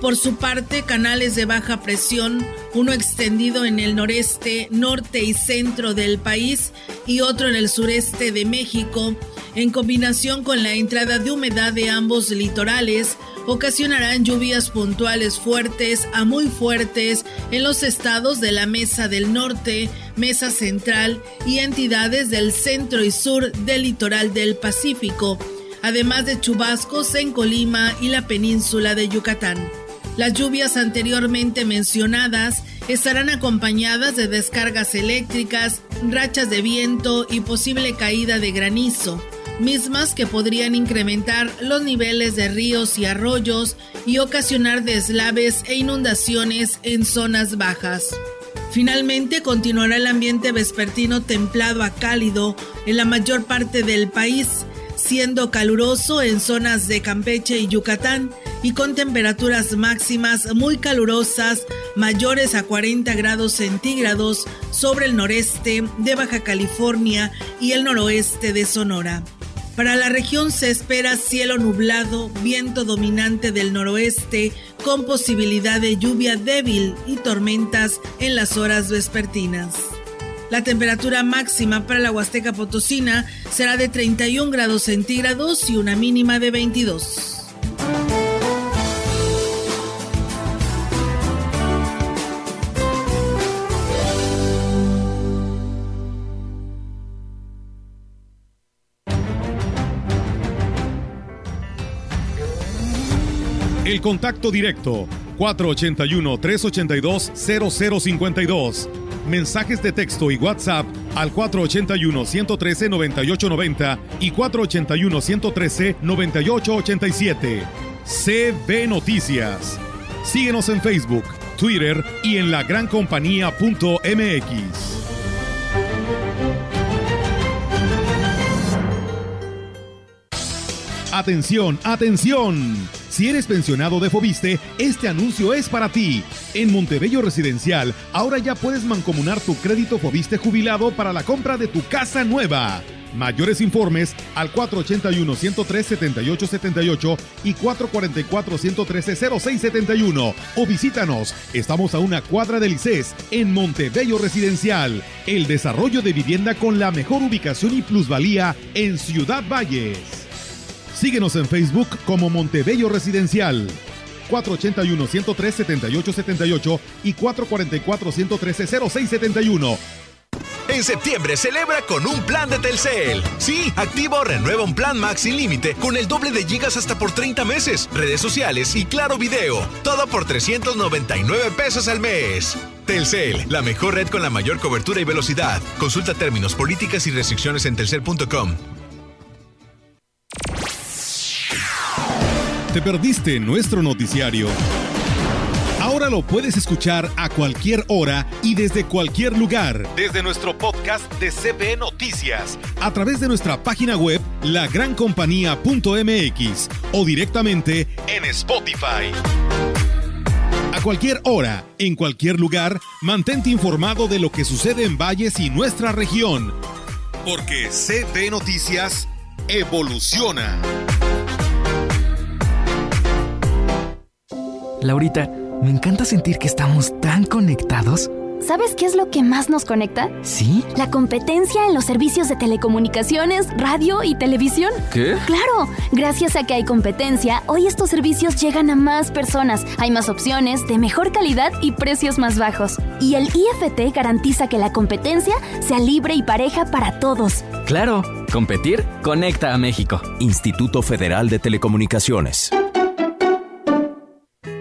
Speaker 6: Por su parte, canales de baja presión, uno extendido en el noreste, norte y centro del país y otro en el sureste de México, en combinación con la entrada de humedad de ambos litorales, ocasionarán lluvias puntuales fuertes a muy fuertes en los estados de la Mesa del Norte, Mesa Central y entidades del centro y sur del litoral del Pacífico, además de chubascos en Colima y la península de Yucatán. Las lluvias anteriormente mencionadas estarán acompañadas de descargas eléctricas, rachas de viento y posible caída de granizo, mismas que podrían incrementar los niveles de ríos y arroyos y ocasionar deslaves e inundaciones en zonas bajas. Finalmente continuará el ambiente vespertino templado a cálido en la mayor parte del país, siendo caluroso en zonas de Campeche y Yucatán y con temperaturas máximas muy calurosas mayores a 40 grados centígrados sobre el noreste de Baja California y el noroeste de Sonora. Para la región se espera cielo nublado, viento dominante del noroeste con posibilidad de lluvia débil y tormentas en las horas vespertinas. La temperatura máxima para la Huasteca Potosina será de 31 grados centígrados y una mínima de 22.
Speaker 1: El contacto directo 481-382-0052. Mensajes de texto y WhatsApp al 481-113-9890 y 481-113-9887. CB Noticias. Síguenos en Facebook, Twitter y en lagrancompañía.mx. Atención, atención. Si eres pensionado de Fobiste, este anuncio es para ti. En Montebello Residencial, ahora ya puedes mancomunar tu crédito Fobiste jubilado para la compra de tu casa nueva. Mayores informes al 481-103-7878 y 444-113-0671 o visítanos. Estamos a una cuadra del ICES en Montebello Residencial. El desarrollo de vivienda con la mejor ubicación y plusvalía en Ciudad Valles. Síguenos en Facebook como Montebello Residencial. 481-103-7878 y 444-113-0671.
Speaker 15: En septiembre celebra con un plan de Telcel. Sí, activa o renueva un plan Max sin límite con el doble de gigas hasta por 30 meses, redes sociales y claro video. Todo por 399 pesos al mes. Telcel, la mejor red con la mayor cobertura y velocidad. Consulta términos, políticas y restricciones en telcel.com.
Speaker 1: ¿Te perdiste nuestro noticiario? Ahora lo puedes escuchar a cualquier hora y desde cualquier lugar, desde nuestro podcast de CB Noticias, a través de nuestra página web lagrancompañía.mx o directamente en Spotify. A cualquier hora, en cualquier lugar, mantente informado de lo que sucede en Valles y nuestra región, porque CB Noticias evoluciona.
Speaker 16: Laurita, me encanta sentir que estamos tan conectados.
Speaker 17: ¿Sabes qué es lo que más nos conecta?
Speaker 16: ¿Sí?
Speaker 17: La competencia en los servicios de telecomunicaciones, radio y televisión.
Speaker 16: ¿Qué?
Speaker 17: Claro, gracias a que hay competencia, hoy estos servicios llegan a más personas, hay más opciones, de mejor calidad y precios más bajos. Y el IFT garantiza que la competencia sea libre y pareja para todos.
Speaker 16: Claro, competir conecta a México.
Speaker 18: Instituto Federal de Telecomunicaciones.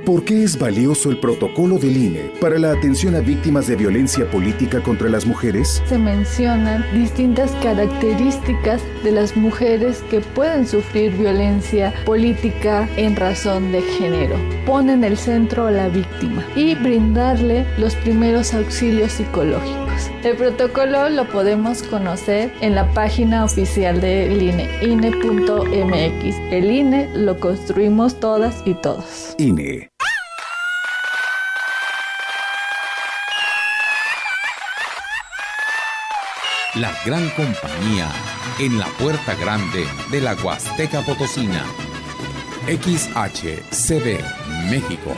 Speaker 18: ¿Por qué es valioso el protocolo del INE para la atención a víctimas de violencia política contra las mujeres?
Speaker 19: Se mencionan distintas características de las mujeres que pueden sufrir violencia política en razón de género. Ponen el centro a la víctima y brindarle los primeros auxilios psicológicos. El protocolo lo podemos conocer en la página oficial del INE, INE.mx. El INE lo construimos todas y todos.
Speaker 18: INE.
Speaker 20: La gran compañía en la puerta grande de la Huasteca Potosina. XHCD México.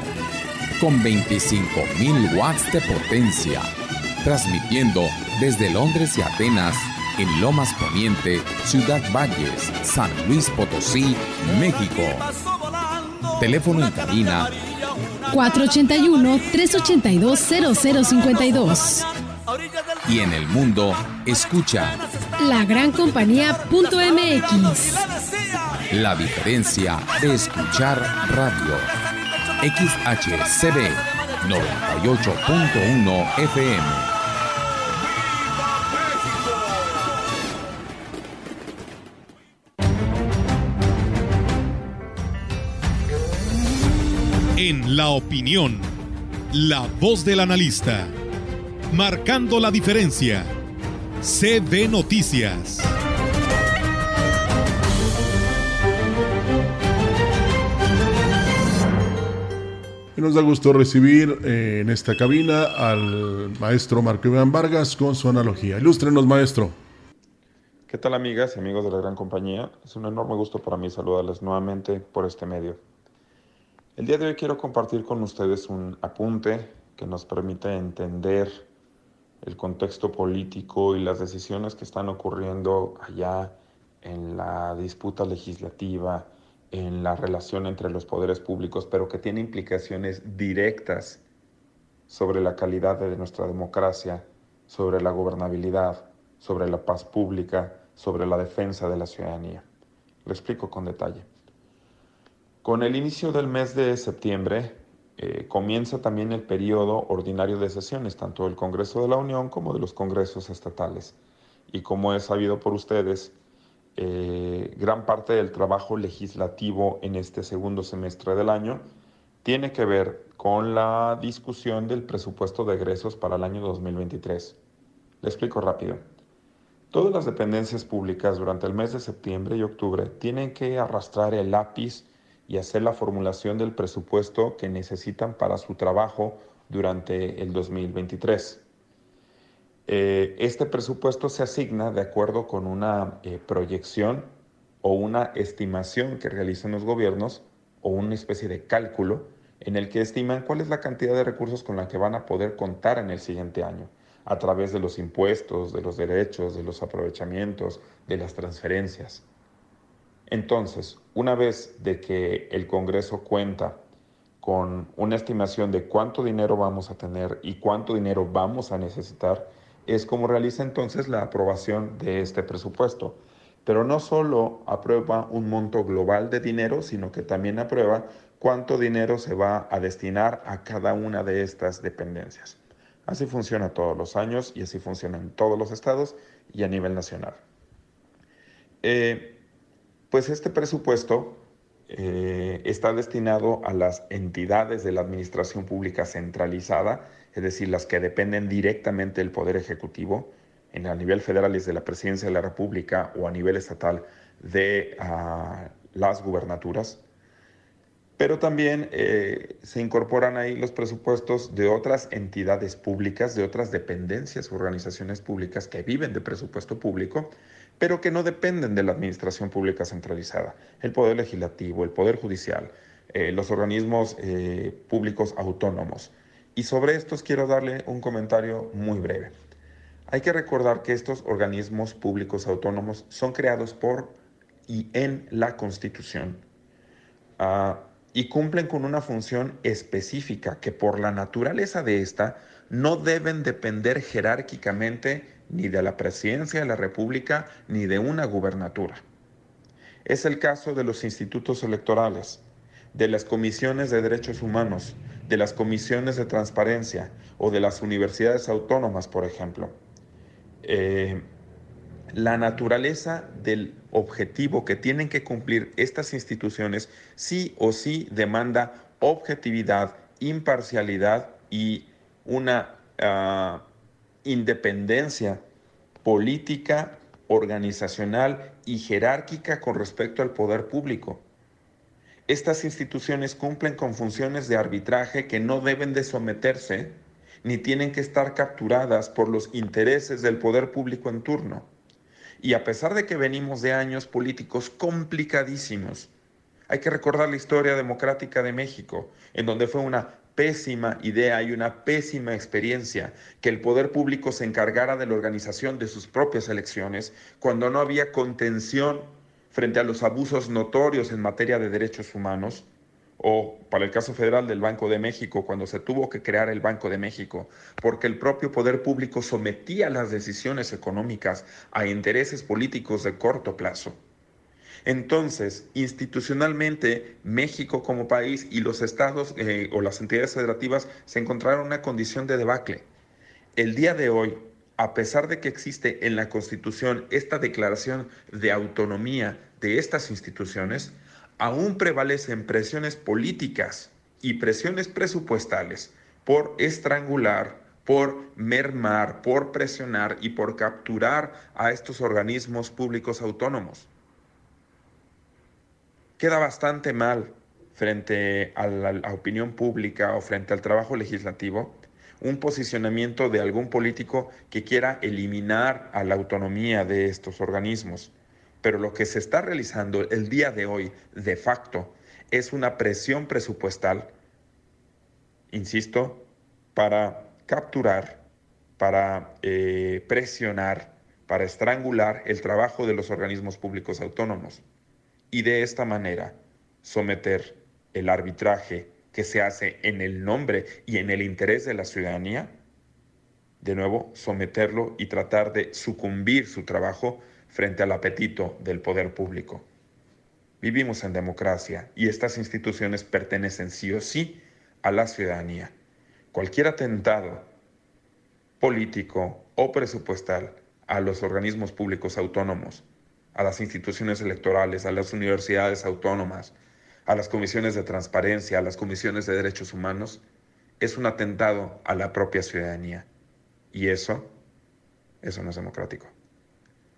Speaker 20: Con 25.000 watts de potencia. Transmitiendo desde Londres y Atenas en Lomas Poniente, Ciudad Valles, San Luis Potosí, México. Teléfono en cabina
Speaker 21: 481-382-0052.
Speaker 20: Y en el mundo, escucha
Speaker 21: Lagrancompañía.mx.
Speaker 20: la diferencia de escuchar radio. XHCD 98.1 FM.
Speaker 1: En la opinión, la voz del analista, marcando la diferencia. CB Noticias.
Speaker 7: Y nos da gusto recibir eh, en esta cabina al maestro Marco Iván Vargas con su analogía. Ilústrenos, maestro.
Speaker 22: ¿Qué tal amigas y amigos de la gran compañía? Es un enorme gusto para mí saludarles nuevamente por este medio. El día de hoy quiero compartir con ustedes un apunte que nos permite entender el contexto político y las decisiones que están ocurriendo allá en la disputa legislativa, en la relación entre los poderes públicos, pero que tiene implicaciones directas sobre la calidad de nuestra democracia, sobre la gobernabilidad, sobre la paz pública, sobre la defensa de la ciudadanía. Lo explico con detalle. Con el inicio del mes de septiembre eh, comienza también el periodo ordinario de sesiones, tanto del Congreso de la Unión como de los congresos estatales. Y como es sabido por ustedes, eh, gran parte del trabajo legislativo en este segundo semestre del año tiene que ver con la discusión del presupuesto de egresos para el año 2023. Le explico rápido. Todas las dependencias públicas durante el mes de septiembre y octubre tienen que arrastrar el lápiz y hacer la formulación del presupuesto que necesitan para su trabajo durante el 2023. Eh, este presupuesto se asigna de acuerdo con una eh, proyección o una estimación que realizan los gobiernos o una especie de cálculo en el que estiman cuál es la cantidad de recursos con la que van a poder contar en el siguiente año a través de los impuestos, de los derechos, de los aprovechamientos, de las transferencias. Entonces, una vez de que el Congreso cuenta con una estimación de cuánto dinero vamos a tener y cuánto dinero vamos a necesitar, es como realiza entonces la aprobación de este presupuesto. Pero no solo aprueba un monto global de dinero, sino que también aprueba cuánto dinero se va a destinar a cada una de estas dependencias. Así funciona todos los años y así funciona en todos los estados y a nivel nacional. Eh, pues este presupuesto eh, está destinado a las entidades de la administración pública centralizada, es decir, las que dependen directamente del Poder Ejecutivo, en a nivel federal es de la Presidencia de la República o a nivel estatal de uh, las gubernaturas. Pero también eh, se incorporan ahí los presupuestos de otras entidades públicas, de otras dependencias, organizaciones públicas que viven de presupuesto público, pero que no dependen de la administración pública centralizada. El Poder Legislativo, el Poder Judicial, eh, los organismos eh, públicos autónomos Y sobre estos quiero darle un comentario muy breve. Hay que recordar que estos organismos públicos autónomos son creados por y en la Constitución uh, y cumplen con una función específica que por la naturaleza de esta no deben depender jerárquicamente ni de la presidencia de la República ni de una gubernatura. Es el caso de los institutos electorales, de las comisiones de derechos humanos, de las comisiones de transparencia o de las universidades autónomas, por ejemplo. Eh, la naturaleza del objetivo que tienen que cumplir estas instituciones sí o sí demanda objetividad, imparcialidad y una uh, independencia política, organizacional y jerárquica con respecto al poder público. Estas instituciones cumplen con funciones de arbitraje que no deben de someterse ni tienen que estar capturadas por los intereses del poder público en turno. Y a pesar de que venimos de años políticos complicadísimos, hay que recordar la historia democrática de México, en donde fue una pésima idea y una pésima experiencia que el poder público se encargara de la organización de sus propias elecciones cuando no había contención frente a los abusos notorios en materia de derechos humanos, o para el caso federal del Banco de México, cuando se tuvo que crear el Banco de México, porque el propio poder público sometía las decisiones económicas a intereses políticos de corto plazo. Entonces, institucionalmente, México como país y los estados eh, o las entidades federativas se encontraron en una condición de debacle. El día de hoy, a pesar de que existe en la Constitución esta declaración de autonomía de estas instituciones, aún prevalecen presiones políticas y presiones presupuestales por estrangular, por mermar, por presionar y por capturar a estos organismos públicos autónomos queda bastante mal frente a la, opinión pública o frente al trabajo legislativo un posicionamiento de algún político que quiera eliminar a la autonomía de estos organismos. Pero lo que se está realizando el día de hoy, de facto, es una presión presupuestal, insisto, para capturar, para eh, presionar, para estrangular el trabajo de los organismos públicos autónomos y de esta manera someter el arbitraje que se hace en el nombre y en el interés de la ciudadanía, de nuevo someterlo y tratar de sucumbir su trabajo frente al apetito del poder público. Vivimos en democracia y estas instituciones pertenecen sí o sí a la ciudadanía. Cualquier atentado político o presupuestal a los organismos públicos autónomos a las instituciones electorales, a las universidades autónomas, a las comisiones de transparencia, a las comisiones de derechos humanos, es un atentado a la propia ciudadanía. Y eso, eso no es democrático.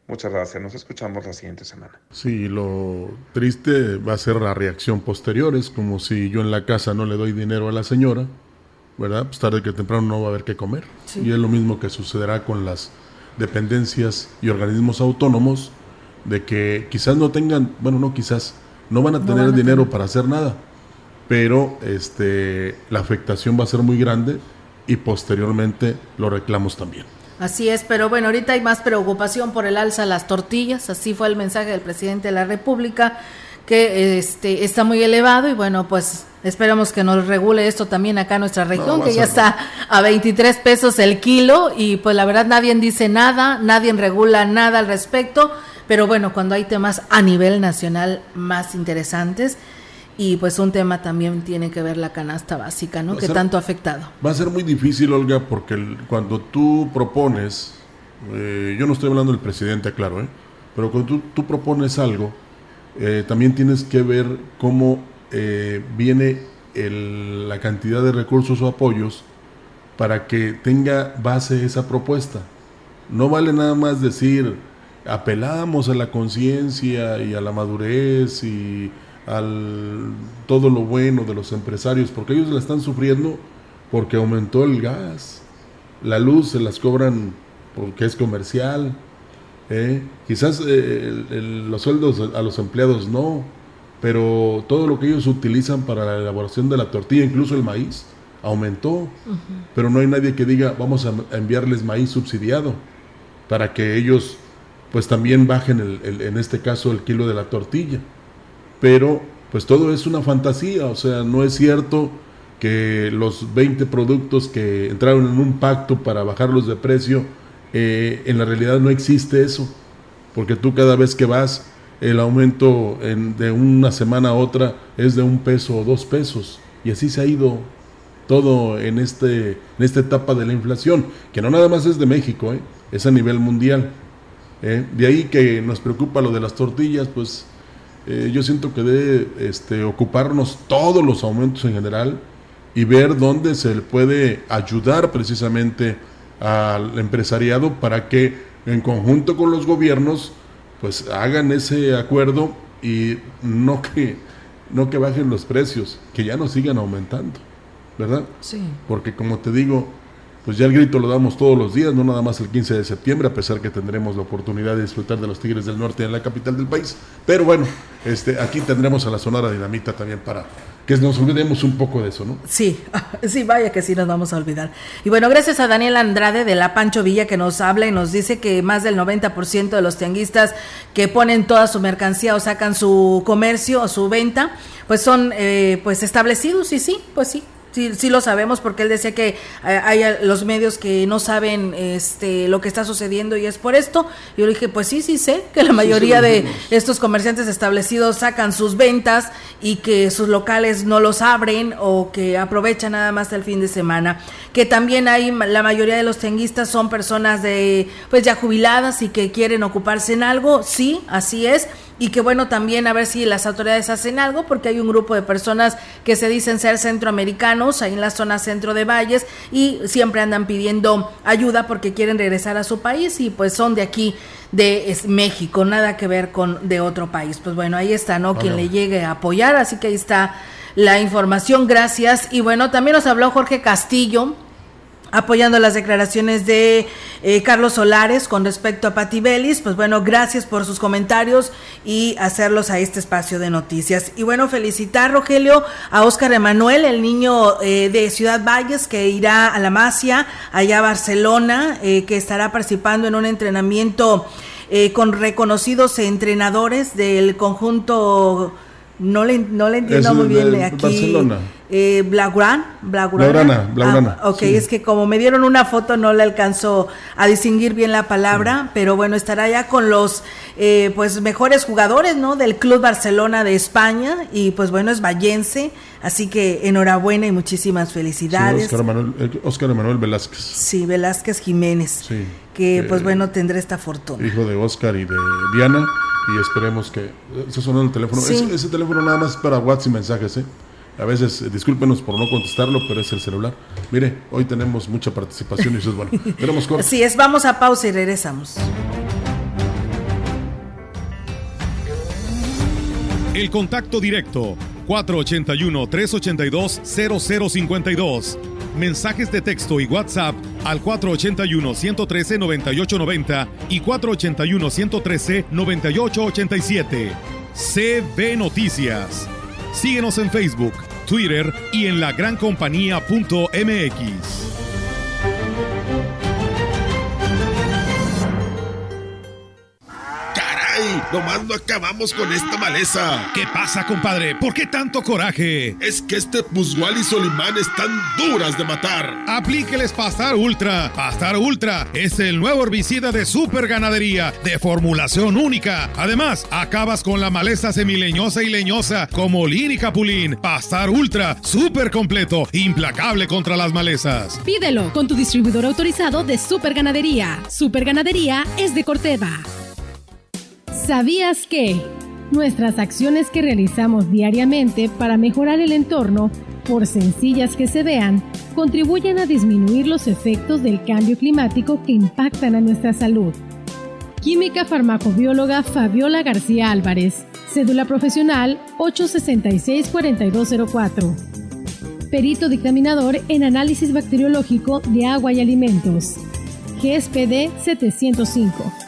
Speaker 22: Muchas gracias, nos escuchamos la siguiente semana.
Speaker 7: Sí, lo triste va a ser la reacción posterior, es como si yo en la casa no le doy dinero a la señora, ¿verdad? Pues tarde que temprano no va a haber que comer. Y es lo mismo que sucederá con las dependencias y organismos autónomos de que quizás no tengan, bueno, no quizás, no van a tener dinero para hacer nada, pero este, la afectación va a ser muy grande y posteriormente lo reclamos también.
Speaker 6: Así es, pero bueno, ahorita hay más preocupación por el alza de las tortillas, así fue el mensaje del presidente de la República, que este está muy elevado y bueno, pues esperamos que nos regule esto también acá en nuestra región, que ya está a 23 pesos el kilo y pues la verdad nadie dice nada, nadie regula nada al respecto pero bueno, cuando hay temas a nivel nacional más interesantes, y pues un tema también tiene que ver la canasta básica, ¿no? Que tanto ha afectado.
Speaker 7: Va a ser muy difícil, Olga, porque cuando tú propones, eh, yo no estoy hablando del presidente, claro, ¿eh? pero cuando tú, propones algo, eh, también tienes que ver cómo eh, viene la cantidad de recursos o apoyos para que tenga base esa propuesta. No vale nada más decir, apelamos a la conciencia y a la madurez y al todo lo bueno de los empresarios, porque ellos la están sufriendo porque aumentó el gas, la luz se las cobran porque es comercial, ¿eh? quizás eh, los sueldos a los empleados no, pero todo lo que ellos utilizan para la elaboración de la tortilla, incluso el maíz, aumentó, pero no hay nadie que diga vamos a, enviarles maíz subsidiado para que ellos pues también bajen el, en este caso el kilo de la tortilla. Pero pues todo es una fantasía, o sea, no es cierto que los 20 productos que entraron en un pacto para bajarlos de precio, eh, en la realidad no existe eso, porque tú cada vez que vas, el aumento de una semana a otra es de un peso o dos pesos, y así se ha ido todo en, este, en esta etapa de la inflación, que no nada más es de México, eh, es a nivel mundial. Eh. De ahí que nos preocupa lo de las tortillas, pues yo siento que debe este, ocuparnos todos los aumentos en general, y ver dónde se le puede ayudar precisamente al empresariado para que en conjunto con los gobiernos pues hagan ese acuerdo y no que no que bajen los precios, que ya no sigan aumentando, ¿verdad?
Speaker 6: Sí.
Speaker 7: Porque como te digo, pues ya el grito lo damos todos los días, no nada más el 15 de septiembre, a pesar que tendremos la oportunidad de disfrutar de los Tigres del Norte en la capital del país. Pero bueno, este, aquí tendremos a la Sonora Dinamita también para que nos olvidemos un poco de eso, ¿no?
Speaker 6: Sí, sí, vaya que sí nos vamos a olvidar. Y bueno, gracias a Daniel Andrade de la Pancho Villa que nos habla y nos dice que más del 90% de los tianguistas que ponen toda su mercancía o sacan su comercio o su venta, pues son eh, pues establecidos y sí, pues sí, Sí, sí lo sabemos porque él decía que eh, hay los medios que no saben este lo que está sucediendo y es por esto. Yo le dije, pues sí, sí sé que la mayoría de estos comerciantes establecidos sacan sus ventas y que sus locales no los abren o que aprovechan nada más el fin de semana. Que también hay la mayoría de los tenguistas son personas de pues ya jubiladas y que quieren ocuparse en algo, sí, así es y que bueno también a ver si las autoridades hacen algo porque hay un grupo de personas que se dicen ser centroamericanos ahí en la zona centro de Valles y siempre andan pidiendo ayuda porque quieren regresar a su país y pues son de aquí de México, nada que ver con de otro país. Pues bueno, ahí está, ¿no? Quien le llegue a apoyar, así que ahí está la información, gracias. Y bueno, también nos habló Jorge Castillo, apoyando las declaraciones de eh, Carlos Solares con respecto a Patti Bellis. Pues bueno, gracias por sus comentarios y hacerlos a este espacio de noticias. Y bueno, felicitar, Rogelio, a Óscar Emanuel, el niño eh, de Ciudad Valles que irá a la Masia, allá a Barcelona, eh, que estará participando en un entrenamiento con reconocidos entrenadores del conjunto no le, no le entiendo muy bien aquí.
Speaker 7: Barcelona.
Speaker 6: Eh, Blaugrana. Blaugrana. Ah, ok, es que como me dieron una foto no le alcanzó a distinguir bien la palabra, pero bueno, estará ya con los eh, pues mejores jugadores, ¿no? Del Club Barcelona de España y pues bueno, es vallense, así que enhorabuena y muchísimas felicidades.
Speaker 7: Oscar, Manuel, Oscar Emanuel Velázquez.
Speaker 6: Sí, Velázquez Jiménez.
Speaker 7: Sí.
Speaker 6: Que pues bueno, tendré esta fortuna.
Speaker 7: Hijo de Oscar y de Diana y esperemos que... Eso sonó el teléfono. Ese, teléfono nada más para WhatsApp y mensajes, ¿eh? A veces, eh, discúlpenos por no contestarlo, pero es el celular. Mire, hoy tenemos mucha participación y eso es bueno. Tenemos corte.
Speaker 6: Así es, vamos a pausa y regresamos.
Speaker 1: El contacto directo 481-382-0052. Mensajes de texto y WhatsApp al 481-113-9890 y 481-113-9887. CB Noticias. Síguenos en Facebook, Twitter y en la lagrancompañía.mx.
Speaker 23: Nomás no acabamos con esta maleza.
Speaker 1: ¿Qué pasa, compadre? ¿Por qué tanto coraje?
Speaker 23: Es que este Pusgual y Solimán están duras de matar.
Speaker 1: Aplíqueles Pastar Ultra. Pastar Ultra es el nuevo herbicida de super ganadería, de formulación única. Además, acabas con la maleza semileñosa y leñosa como Lin y Capulín. Pastar Ultra, súper completo, implacable contra las malezas.
Speaker 21: Pídelo con tu distribuidor autorizado de super ganadería. Super ganadería es de Corteva. ¿Sabías que nuestras acciones que realizamos diariamente para mejorar el entorno, por sencillas que se vean, contribuyen a disminuir los efectos del cambio climático que impactan a nuestra salud? Química farmacobióloga Fabiola García Álvarez, cédula profesional 866-4204. Perito dictaminador en análisis bacteriológico de agua y alimentos. GSPD 705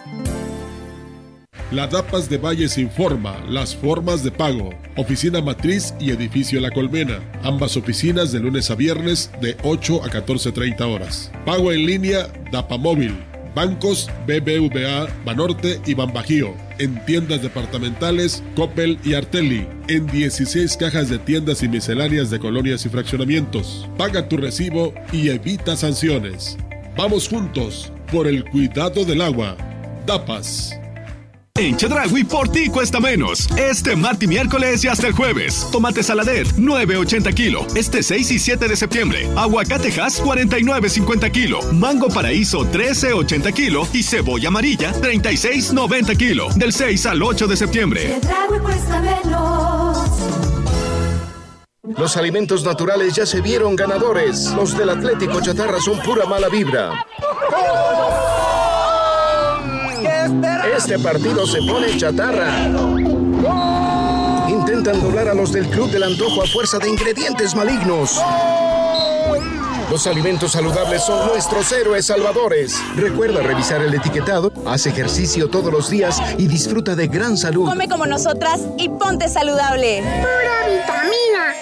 Speaker 23: La DAPAS de Valles informa las formas de pago. Oficina Matriz y Edificio La Colmena. Ambas oficinas de lunes a viernes de 8 a 14.30 horas. Pago en línea DAPA Móvil. Bancos BBVA, Banorte y Banbajío. En tiendas departamentales Coppel y Artelli. En 16 cajas de tiendas y misceláneas de colonias y fraccionamientos. Paga tu recibo y evita sanciones. Vamos juntos por el cuidado del agua. DAPAS.
Speaker 24: En Chedragui por ti cuesta menos. Este martes y miércoles y hasta el jueves. Tomate saladet 9.80 kilo. Este 6 y 7 de septiembre. Aguacatejas 49.50 kilo. Mango paraíso 13.80 kilo. Y cebolla amarilla 36.90 kilo. Del 6 al 8 de septiembre.
Speaker 25: Chedragui cuesta menos.
Speaker 26: Los alimentos naturales ya se vieron ganadores. Los del Atlético Chatarra son pura mala vibra. Este partido se pone chatarra. Intentan doblar a los del Club del Antojo a fuerza de ingredientes malignos. Los alimentos saludables son nuestros héroes salvadores. Recuerda revisar el etiquetado, haz ejercicio todos los días y disfruta de gran salud.
Speaker 27: Come como nosotras y ponte saludable.
Speaker 28: Pura vitamina.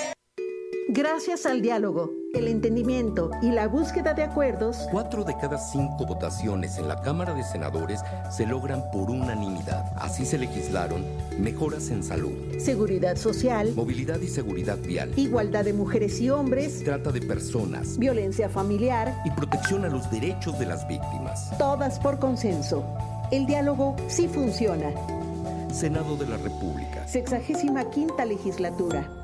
Speaker 29: Gracias al diálogo, el entendimiento y la búsqueda de acuerdos,
Speaker 30: cuatro de cada cinco votaciones en la Cámara de Senadores se logran por unanimidad. Así se legislaron mejoras en salud,
Speaker 29: seguridad social,
Speaker 30: movilidad y seguridad vial,
Speaker 29: igualdad de mujeres y hombres,
Speaker 30: trata de personas,
Speaker 29: violencia familiar
Speaker 30: y protección a los derechos de las víctimas.
Speaker 29: Todas por consenso. El diálogo sí funciona.
Speaker 30: Senado de la República.
Speaker 29: Sexagésima quinta legislatura.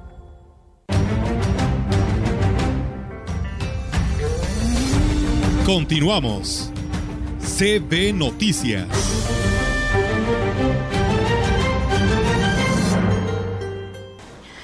Speaker 1: Continuamos. CB Noticias.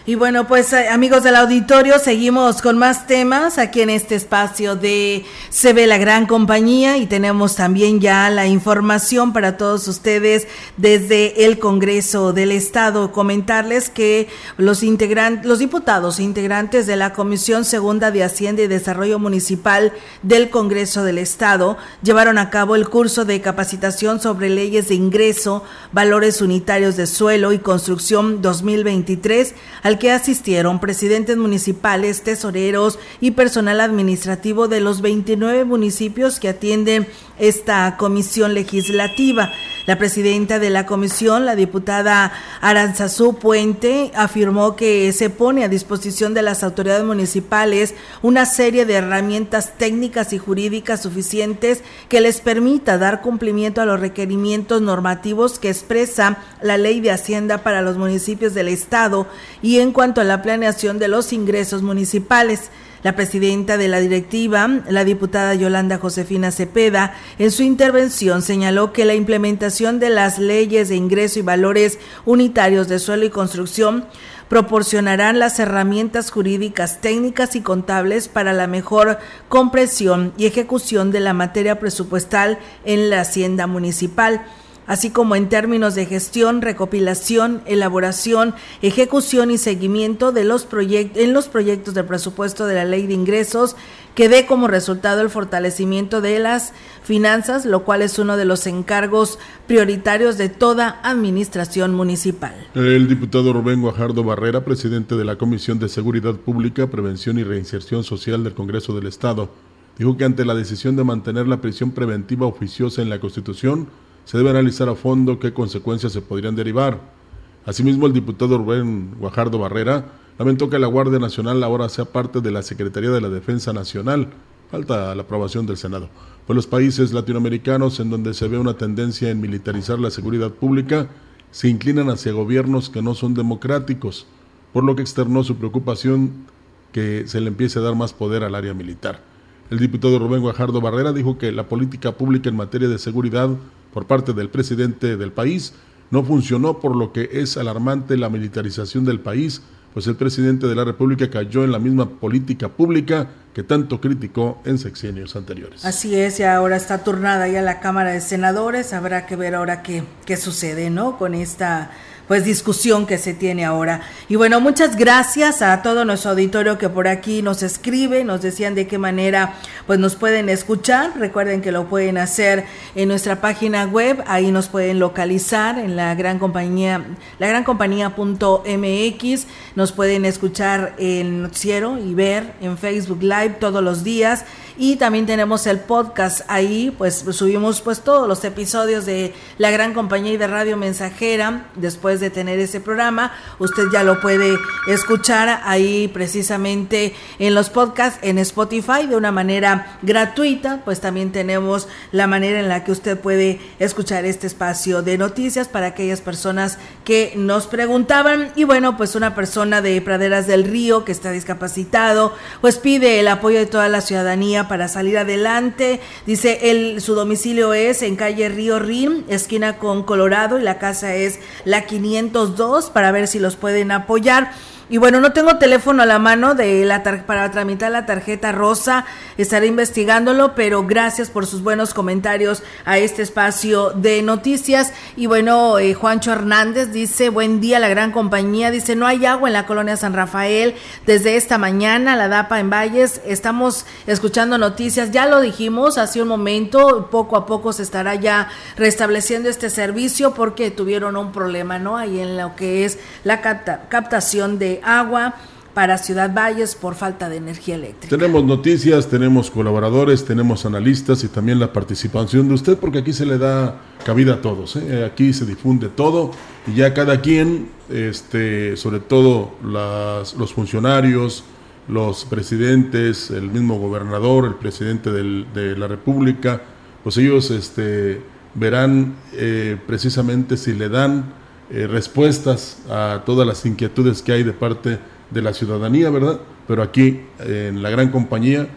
Speaker 6: Y bueno, pues eh, amigos del auditorio, seguimos con más temas aquí en este espacio de Se ve la gran compañía y tenemos también ya la información para todos ustedes desde el Congreso del Estado. Comentarles que los integrantes, los diputados e integrantes de la Comisión Segunda de Hacienda y Desarrollo Municipal del Congreso del Estado llevaron a cabo el curso de capacitación sobre leyes de ingreso, valores unitarios de suelo y construcción 2023 al que asistieron presidentes municipales, tesoreros y personal administrativo de los 29 municipios que atienden esta comisión legislativa. La presidenta de la comisión, la diputada Aranzazú Puente, afirmó que se pone a disposición de las autoridades municipales una serie de herramientas técnicas y jurídicas suficientes que les permita dar cumplimiento a los requerimientos normativos que expresa la ley de Hacienda para los municipios del Estado y en cuanto a la planeación de los ingresos municipales. La presidenta de la directiva, la diputada Yolanda Josefina Cepeda, en su intervención señaló que la implementación de las leyes de ingreso y valores unitarios de suelo y construcción proporcionarán las herramientas jurídicas, técnicas y contables para la mejor comprensión y ejecución de la materia presupuestal en la hacienda municipal así como en términos de gestión, recopilación, elaboración, ejecución y seguimiento de los proyectos en los proyectos de presupuesto de la Ley de Ingresos que dé como resultado el fortalecimiento de las finanzas, lo cual es uno de los encargos prioritarios de toda administración municipal.
Speaker 7: El diputado Rubén Guajardo Barrera, presidente de la Comisión de Seguridad Pública, Prevención y Reinserción Social del Congreso del Estado, dijo que ante la decisión de mantener la prisión preventiva oficiosa en la Constitución, se debe analizar a fondo qué consecuencias se podrían derivar. Asimismo, el diputado Rubén Guajardo Barrera lamentó que la Guardia Nacional ahora sea parte de la Secretaría de la Defensa Nacional. Falta la aprobación del Senado. Pues los países latinoamericanos en donde se ve una tendencia en militarizar la seguridad pública se inclinan hacia gobiernos que no son democráticos, por lo que externó su preocupación que se le empiece a dar más poder al área militar. El diputado Rubén Guajardo Barrera dijo que la política pública en materia de seguridad por parte del presidente del país no funcionó, por lo que es alarmante la militarización del país, pues el presidente de la República cayó en la misma política pública que tanto criticó en sexenios anteriores.
Speaker 6: Así es, y ahora está turnada ya la Cámara de Senadores, habrá que ver ahora qué, qué sucede, ¿no? Con esta pues discusión que se tiene ahora. Y bueno, muchas gracias a todo nuestro auditorio que por aquí nos escribe, nos decían de qué manera pues nos pueden escuchar. Recuerden que lo pueden hacer en nuestra página web, ahí nos pueden localizar en la gran compañía, la gran compañía.mx, nos pueden escuchar en noticiero y ver en Facebook Live todos los días y también tenemos el podcast. Ahí, pues subimos pues todos los episodios de la gran compañía y de Radio Mensajera. Después de tener ese programa, usted ya lo puede escuchar ahí precisamente en los podcasts en Spotify de una manera gratuita, pues también tenemos la manera en la que usted puede escuchar este espacio de noticias para aquellas personas que nos preguntaban. Y bueno, pues una persona de Praderas del Río que está discapacitado, pues pide el apoyo de toda la ciudadanía para salir adelante. Dice, él, su domicilio es en calle Río Rin, esquina con Colorado, y la casa es la 502 para ver si los pueden apoyar. Y bueno, no tengo teléfono a la mano de la para tramitar la tarjeta rosa, estaré investigándolo, pero gracias por sus buenos comentarios a este espacio de noticias. Y bueno, eh, Juancho Hernández dice, buen día, la gran compañía, dice, no hay agua en la colonia San Rafael desde esta mañana, la DAPA en Valles, estamos escuchando noticias, ya lo dijimos hace un momento, poco a poco se estará ya restableciendo este servicio porque tuvieron un problema, ¿no? Ahí en lo que es la captación de agua para Ciudad Valles por falta de energía eléctrica.
Speaker 7: Tenemos noticias, tenemos colaboradores, tenemos analistas y también la participación de usted, porque aquí se le da cabida a todos, ¿eh? aquí se difunde todo y ya cada quien, este, sobre todo los funcionarios, los presidentes, el mismo gobernador, el presidente de la República, pues ellos este, verán eh, precisamente si le dan eh, respuestas a todas las inquietudes que hay de parte de la ciudadanía, ¿verdad? Pero aquí, en la gran compañía,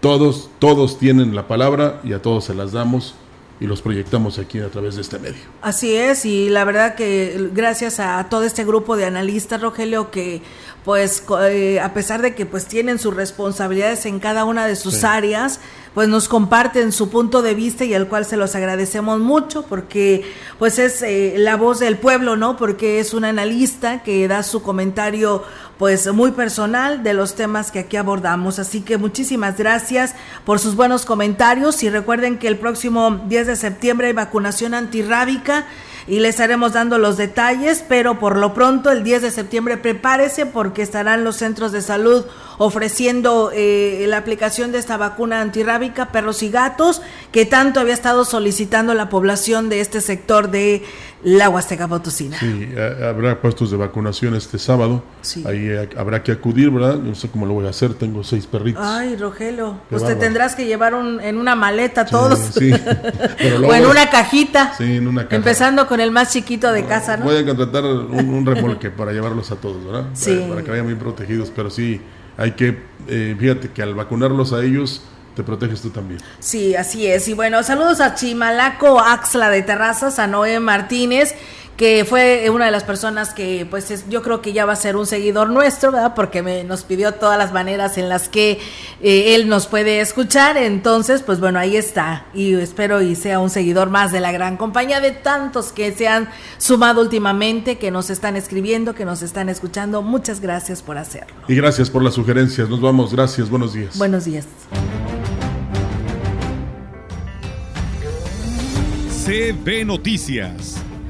Speaker 7: todos, todos tienen la palabra y a todos se las damos y los proyectamos aquí a través de este medio.
Speaker 6: Así es, y la verdad que gracias a todo este grupo de analistas, Rogelio, que pues eh, a pesar de que pues tienen sus responsabilidades en cada una de sus áreas, pues nos comparten su punto de vista y al cual se los agradecemos mucho porque pues es eh, la voz del pueblo, ¿no? Porque es un analista que da su comentario pues muy personal de los temas que aquí abordamos. Así que muchísimas gracias por sus buenos comentarios y recuerden que el próximo 10 de septiembre hay vacunación antirrábica y les estaremos dando los detalles, pero por lo pronto el 10 de septiembre prepárese porque estarán los centros de salud ofreciendo eh, la aplicación de esta vacuna antirrábica perros y gatos que tanto había estado solicitando la población de este sector de la Huasteca Potosina.
Speaker 7: Sí, habrá puestos de vacunación este sábado. Ahí eh, habrá que acudir, ¿verdad? No sé cómo lo voy a hacer, tengo seis perritos.
Speaker 6: Ay, Rogelio, pues te tendrás que llevar en una maleta todos. Sí, o en una cajita.
Speaker 7: Sí, en una caja.
Speaker 6: Empezando con el más chiquito de casa, ¿no?
Speaker 7: Voy a contratar un, remolque para llevarlos a todos, ¿verdad?
Speaker 6: Sí.
Speaker 7: Para, que vayan bien protegidos, pero sí, hay que, eh, fíjate que al vacunarlos a ellos te proteges tú también.
Speaker 6: Sí, así es. Y bueno, saludos a Chimalaco Axla de Terrazas, a Noé Martínez que fue una de las personas que pues yo creo que ya va a ser un seguidor nuestro, ¿verdad? Porque me, nos pidió todas las maneras en las que eh, él nos puede escuchar, entonces pues bueno, ahí está y espero y sea un seguidor más de la gran compañía de tantos que se han sumado últimamente, que nos están escribiendo, que nos están escuchando, muchas gracias por hacerlo.
Speaker 7: Y gracias por las sugerencias, nos vamos, gracias, buenos días.
Speaker 6: Buenos días.
Speaker 1: CB Noticias,